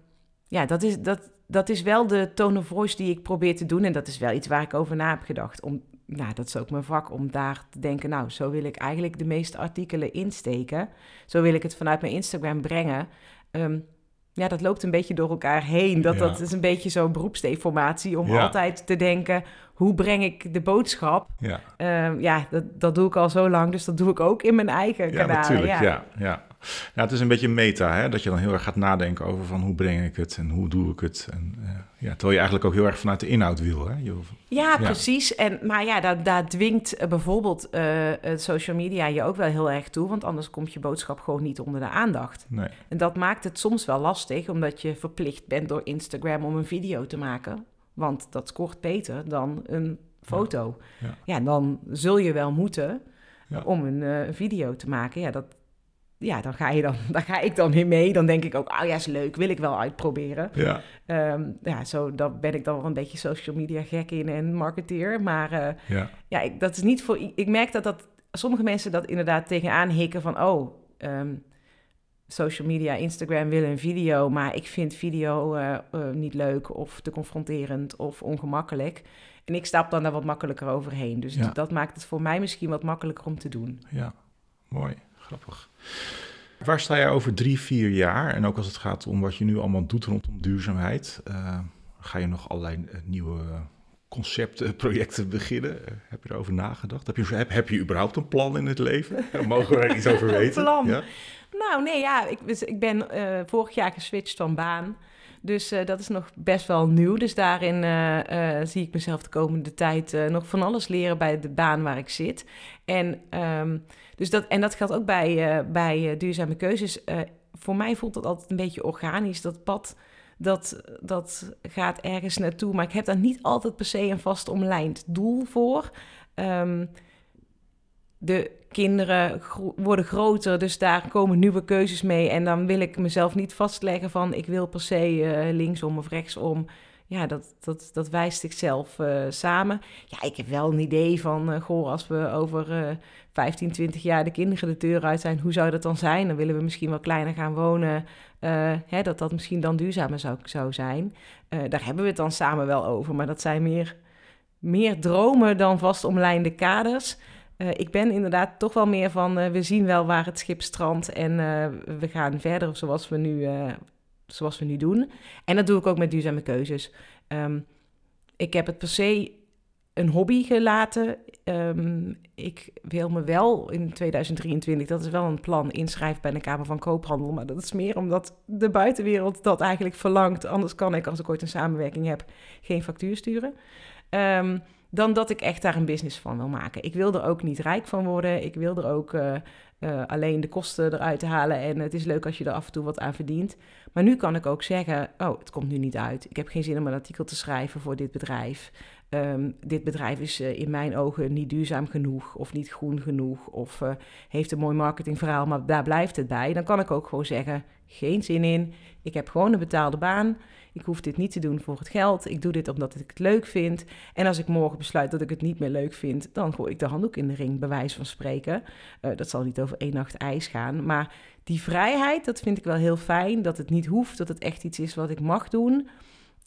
ja, dat is, dat, dat is wel de tone of voice die ik probeer te doen. En dat is wel iets waar ik over na heb gedacht. Om, nou, dat is ook mijn vak, om daar te denken... nou, zo wil ik eigenlijk de meeste artikelen insteken. Zo wil ik het vanuit mijn Instagram brengen. Um, ja, dat loopt een beetje door elkaar heen. Dat, dat is een beetje zo'n beroepsdeformatie om altijd te denken... hoe breng ik de boodschap? Ja, um, ja dat, dat doe ik al zo lang, dus dat doe ik ook in mijn eigen ja, Natuurlijk, ja, ja. Ja. Nou, het is een beetje meta, hè? dat je dan heel erg gaat nadenken over van hoe breng ik het en hoe doe ik het. En, uh, ja, terwijl je eigenlijk ook heel erg vanuit de inhoud wil. Hè? Je, ja, precies. En, maar ja, daar, daar dwingt uh, bijvoorbeeld uh, social media je ook wel heel erg toe, want anders komt je boodschap gewoon niet onder de aandacht. Nee. En dat maakt het soms wel lastig, omdat je verplicht bent door Instagram om een video te maken. Want dat scoort beter dan een foto. Ja, ja. ja dan zul je wel moeten om een video te maken. Ja, dat, ja, dan ga, je dan, dan ga ik dan mee. Dan denk ik ook, oh ja, is leuk, wil ik wel uitproberen. Ja, um, ja zo dan ben ik dan wel een beetje social media gek in en marketeer. Maar uh, ja, ja ik, dat is niet voor... Ik merk dat, dat sommige mensen dat inderdaad tegenaan hikken van... oh, um, social media, Instagram willen een video... maar ik vind video uh, uh, niet leuk of te confronterend of ongemakkelijk. En ik stap dan daar wat makkelijker overheen. Dus ja. dat maakt het voor mij misschien wat makkelijker om te doen. Ja, mooi. Grappig. Waar sta jij over drie, vier jaar? En ook als het gaat om wat je nu allemaal doet rondom duurzaamheid, uh, ga je nog allerlei uh, nieuwe concepten, projecten beginnen? Uh, heb je erover nagedacht? Heb je, heb, heb je überhaupt een plan in het leven? Mogen we er iets over weten? plan? Ja? Nou, nee, ja, ik, ik ben vorig jaar geswitcht van baan. Dus uh, dat is nog best wel nieuw. Dus daarin uh, zie ik mezelf de komende tijd nog van alles leren bij de baan waar ik zit. En, um, dus dat, en dat geldt ook bij, bij duurzame keuzes. voor mij voelt dat altijd een beetje organisch. Dat pad, dat, dat gaat ergens naartoe. Maar ik heb daar niet altijd per se een vast omlijnd doel voor. Um, de kinderen worden groter, dus daar komen nieuwe keuzes mee. En dan wil ik mezelf niet vastleggen van ik wil per se linksom of rechtsom. Ja, dat, dat, dat wijst ik zelf uh, samen. Ja, ik heb wel een idee van, uh, goh, als we over 15, 20 jaar de kinderen de deur uit zijn, hoe zou dat dan zijn? Dan willen we misschien wel kleiner gaan wonen. Hè, dat dat misschien dan duurzamer zou, zou zijn. daar hebben we het dan samen wel over, maar dat zijn meer, meer dromen dan vast omlijnde kaders. Uh, ik ben inderdaad toch wel meer van, uh, we zien wel waar het schip strandt en uh, we gaan verder zoals we, nu, zoals we nu doen. En dat doe ik ook met duurzame keuzes. Um, ik heb het per se een hobby gelaten. Um, ik wil me wel in 2023, dat is wel een plan, inschrijven bij de Kamer van Koophandel. Maar dat is meer omdat de buitenwereld dat eigenlijk verlangt. Anders kan ik, als ik ooit een samenwerking heb, geen factuur sturen. Um, dan dat ik echt daar een business van wil maken. Ik wil er ook niet rijk van worden. Ik wil er ook uh, uh, alleen de kosten eruit halen. En het is leuk als je er af en toe wat aan verdient. Maar nu kan ik ook zeggen: Oh, het komt nu niet uit. Ik heb geen zin om een artikel te schrijven voor dit bedrijf. Um, dit bedrijf is uh, in mijn ogen niet duurzaam genoeg of niet groen genoeg of uh, heeft een mooi marketingverhaal, maar daar blijft het bij. Dan kan ik ook gewoon zeggen: geen zin in. Ik heb gewoon een betaalde baan. Ik hoef dit niet te doen voor het geld. Ik doe dit omdat ik het leuk vind. En als ik morgen besluit dat ik het niet meer leuk vind, dan gooi ik de handdoek in de ring, bij wijze van spreken. Uh, dat zal niet over één nacht ijs gaan. Maar die vrijheid, dat vind ik wel heel fijn. Dat het niet hoeft, dat het echt iets is wat ik mag doen.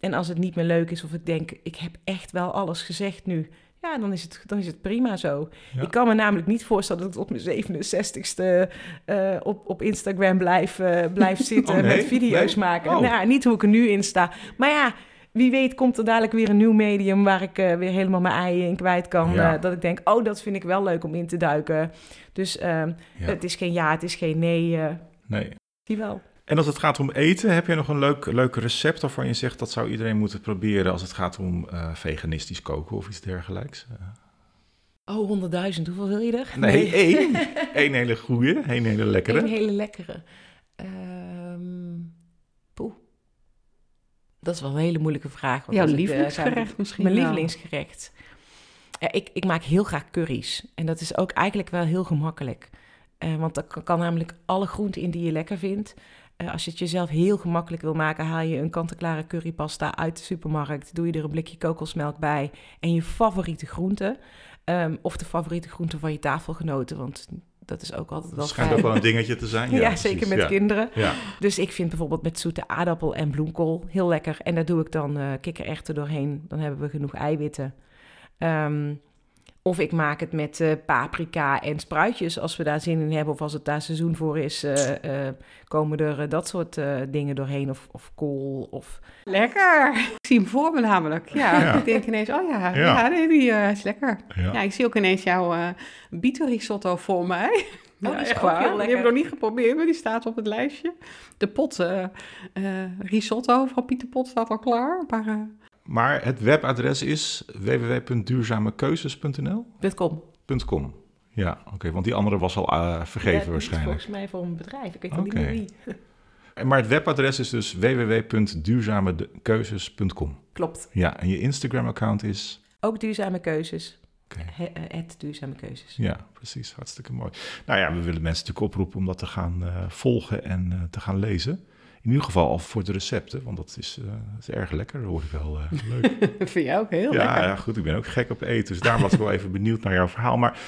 En als het niet meer leuk is of ik denk, ik heb echt wel alles gezegd nu. Ja, dan is het, dan is het prima zo. Ik kan me namelijk niet voorstellen dat ik op mijn 67ste uh, op, op Instagram blijf, uh, blijf zitten oh, nee, met video's nee. maken. Oh. Nou, niet hoe ik er nu in sta. Maar ja, wie weet komt er dadelijk weer een nieuw medium waar ik uh, weer helemaal mijn eieren in kwijt kan. Ja. dat ik denk, oh, dat vind ik wel leuk om in te duiken. Dus ehm, ja. het is geen ja, het is geen nee. nee. Die wel. En als het gaat om eten, heb je nog een leuk, leuk recept waarvan je zegt dat zou iedereen moeten proberen als het gaat om eh, veganistisch koken of iets dergelijks? Eh, Oh, honderdduizend. Hoeveel wil je er? nee, één. Eén hele goeie, één hele lekkere. Een hele lekkere. Ehm poeh. Dat is wel een hele moeilijke vraag. want Jouw ik, eh, lievelingsgerecht zou- misschien Mijn wel. lievelingsgerecht. Ja, ik, ik maak heel graag curry's. En dat is ook eigenlijk wel heel gemakkelijk. Eh, want er kan, kan namelijk alle groenten in die je lekker vindt. Eh, als je het jezelf heel gemakkelijk wil maken, haal je een kant-en-klare currypasta uit de supermarkt. Doe je er een blikje kokosmelk bij en je favoriete groenten. Ehm, of de favoriete groenten van je tafelgenoten. Want dat is ook altijd wel Dat schijnt ook wel een dingetje te zijn. Ja, precies, zeker met ja. kinderen. Ja. Dus ik vind bijvoorbeeld met zoete aardappel en bloemkool heel lekker. En daar doe ik dan eh kikkererwten doorheen. Dan hebben we genoeg eiwitten. Ehm, of ik maak het met eh, paprika en spruitjes als we daar zin in hebben. Of als het daar seizoen voor is, eh, eh, komen er dat soort eh, dingen doorheen. Of, of kool. Of... Lekker! Ik zie hem voor me namelijk. Ja, Ja. ik denk ineens, oh ja, Ja. ja. nee, die eh, is lekker. Ja. Ja, ik zie ook ineens jouw eh bietenrisotto voor mij. die Ja, is echt waar. heel Die lekker. heb ik nog niet geprobeerd, maar die staat op het lijstje. De pot risotto van Pieter Pot staat al klaar. Maar Maar het webadres is www.duurzamekeuzes.nl? .com. .com. Ja, oké, want die andere was al eh, vergeven Ja, waarschijnlijk. volgens mij voor een bedrijf. Ik weet nog niet meer wie. Maar het webadres is dus www.duurzamekeuzes.com. Klopt. Ja, en je Instagram-account is... Ook duurzame keuzes. Oké. He- eh, Het duurzame keuzes. Ja, precies. Hartstikke mooi. Nou ja, we willen mensen natuurlijk oproepen om dat te gaan eh, volgen en eh, te gaan lezen. In ieder geval al voor de recepten, want dat is, eh, dat is erg lekker. Dat hoor ik wel eh, leuk. vind jij ook heel ja, lekker. ja, goed. Ik ben ook gek op eten, dus daarom was ik wel even benieuwd naar jouw verhaal. Maar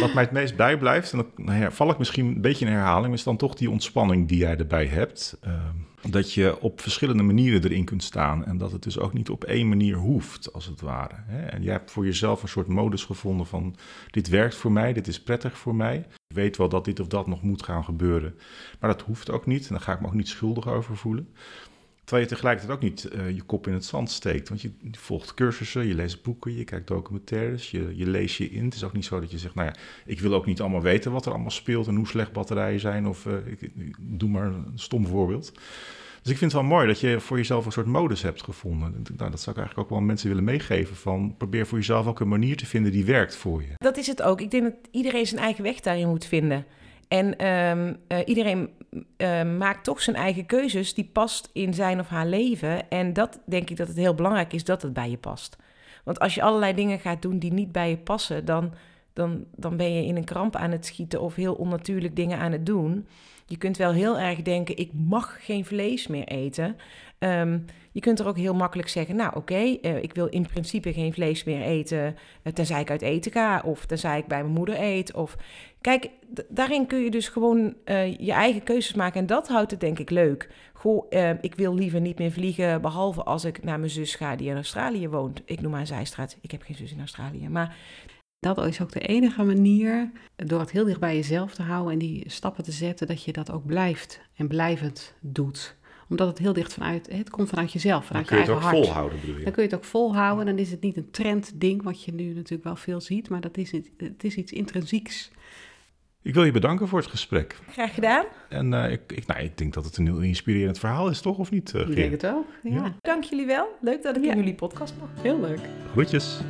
wat mij het meest bijblijft, en dan nou ja, val ik misschien een beetje in herhaling, is dan toch die ontspanning die jij erbij hebt. Ehm, dat je op verschillende manieren erin kunt staan en dat het dus ook niet op één manier hoeft, als het ware. En jij hebt voor jezelf een soort modus gevonden van dit werkt voor mij, dit is prettig voor mij. Ik weet wel dat dit of dat nog moet gaan gebeuren, maar dat hoeft ook niet en daar ga ik me ook niet schuldig over voelen. Terwijl je tegelijkertijd ook niet eh, je kop in het zand steekt. Want je volgt cursussen, je leest boeken, je kijkt documentaires, je, je leest je in. Het is ook niet zo dat je zegt, nou ja, ik wil ook niet allemaal weten wat er allemaal speelt en hoe slecht batterijen zijn. Of eh, ik, doe maar een stom voorbeeld. Dus ik vind het wel mooi dat je voor jezelf een soort modus hebt gevonden. Nou, dat zou ik eigenlijk ook wel mensen willen meegeven. Van probeer voor jezelf ook een manier te vinden die werkt voor je. Dat is het ook. Ik denk dat iedereen zijn eigen weg daarin moet vinden. En ehm, eh, iedereen eh, maakt toch zijn eigen keuzes die past in zijn of haar leven. En dat denk ik dat het heel belangrijk is dat het bij je past. Want als je allerlei dingen gaat doen die niet bij je passen, dan, dan, dan ben je in een kramp aan het schieten of heel onnatuurlijk dingen aan het doen. Je kunt wel heel erg denken, ik mag geen vlees meer eten. Ehm, je kunt er ook heel makkelijk zeggen, nou oké, eh, ik wil in principe geen vlees meer eten, eh, tenzij ik uit eten ga of tenzij ik bij mijn moeder eet. Of... Kijk, daarin kun je dus gewoon eh, je eigen keuzes maken en dat houdt het denk ik leuk. Goh, ik wil liever niet meer vliegen, behalve als ik naar mijn zus ga die in Australië woont. Ik noem een zijstraat, ik heb geen zus in Australië, maar Dat is ook de enige manier, door het heel dicht bij jezelf te houden en die stappen te zetten, dat je dat ook blijft en blijvend doet. Omdat het heel dicht vanuit, het komt vanuit jezelf, Dan kun je je het ook hart. volhouden, bedoel Dan je? kun je het ook volhouden. Dan is het niet een trendding, wat je nu natuurlijk wel veel ziet, maar dat is, het, het is iets intrinsieks. Ik wil je bedanken voor het gesprek. graag gedaan. En eh, ik, ik, nou, ik denk dat het een heel inspirerend verhaal is, toch? Of niet, uh, Ik denk het ook. Ja, Ja. Dank jullie wel. Leuk dat ik Ja. in jullie podcast mag. heel leuk. Groetjes.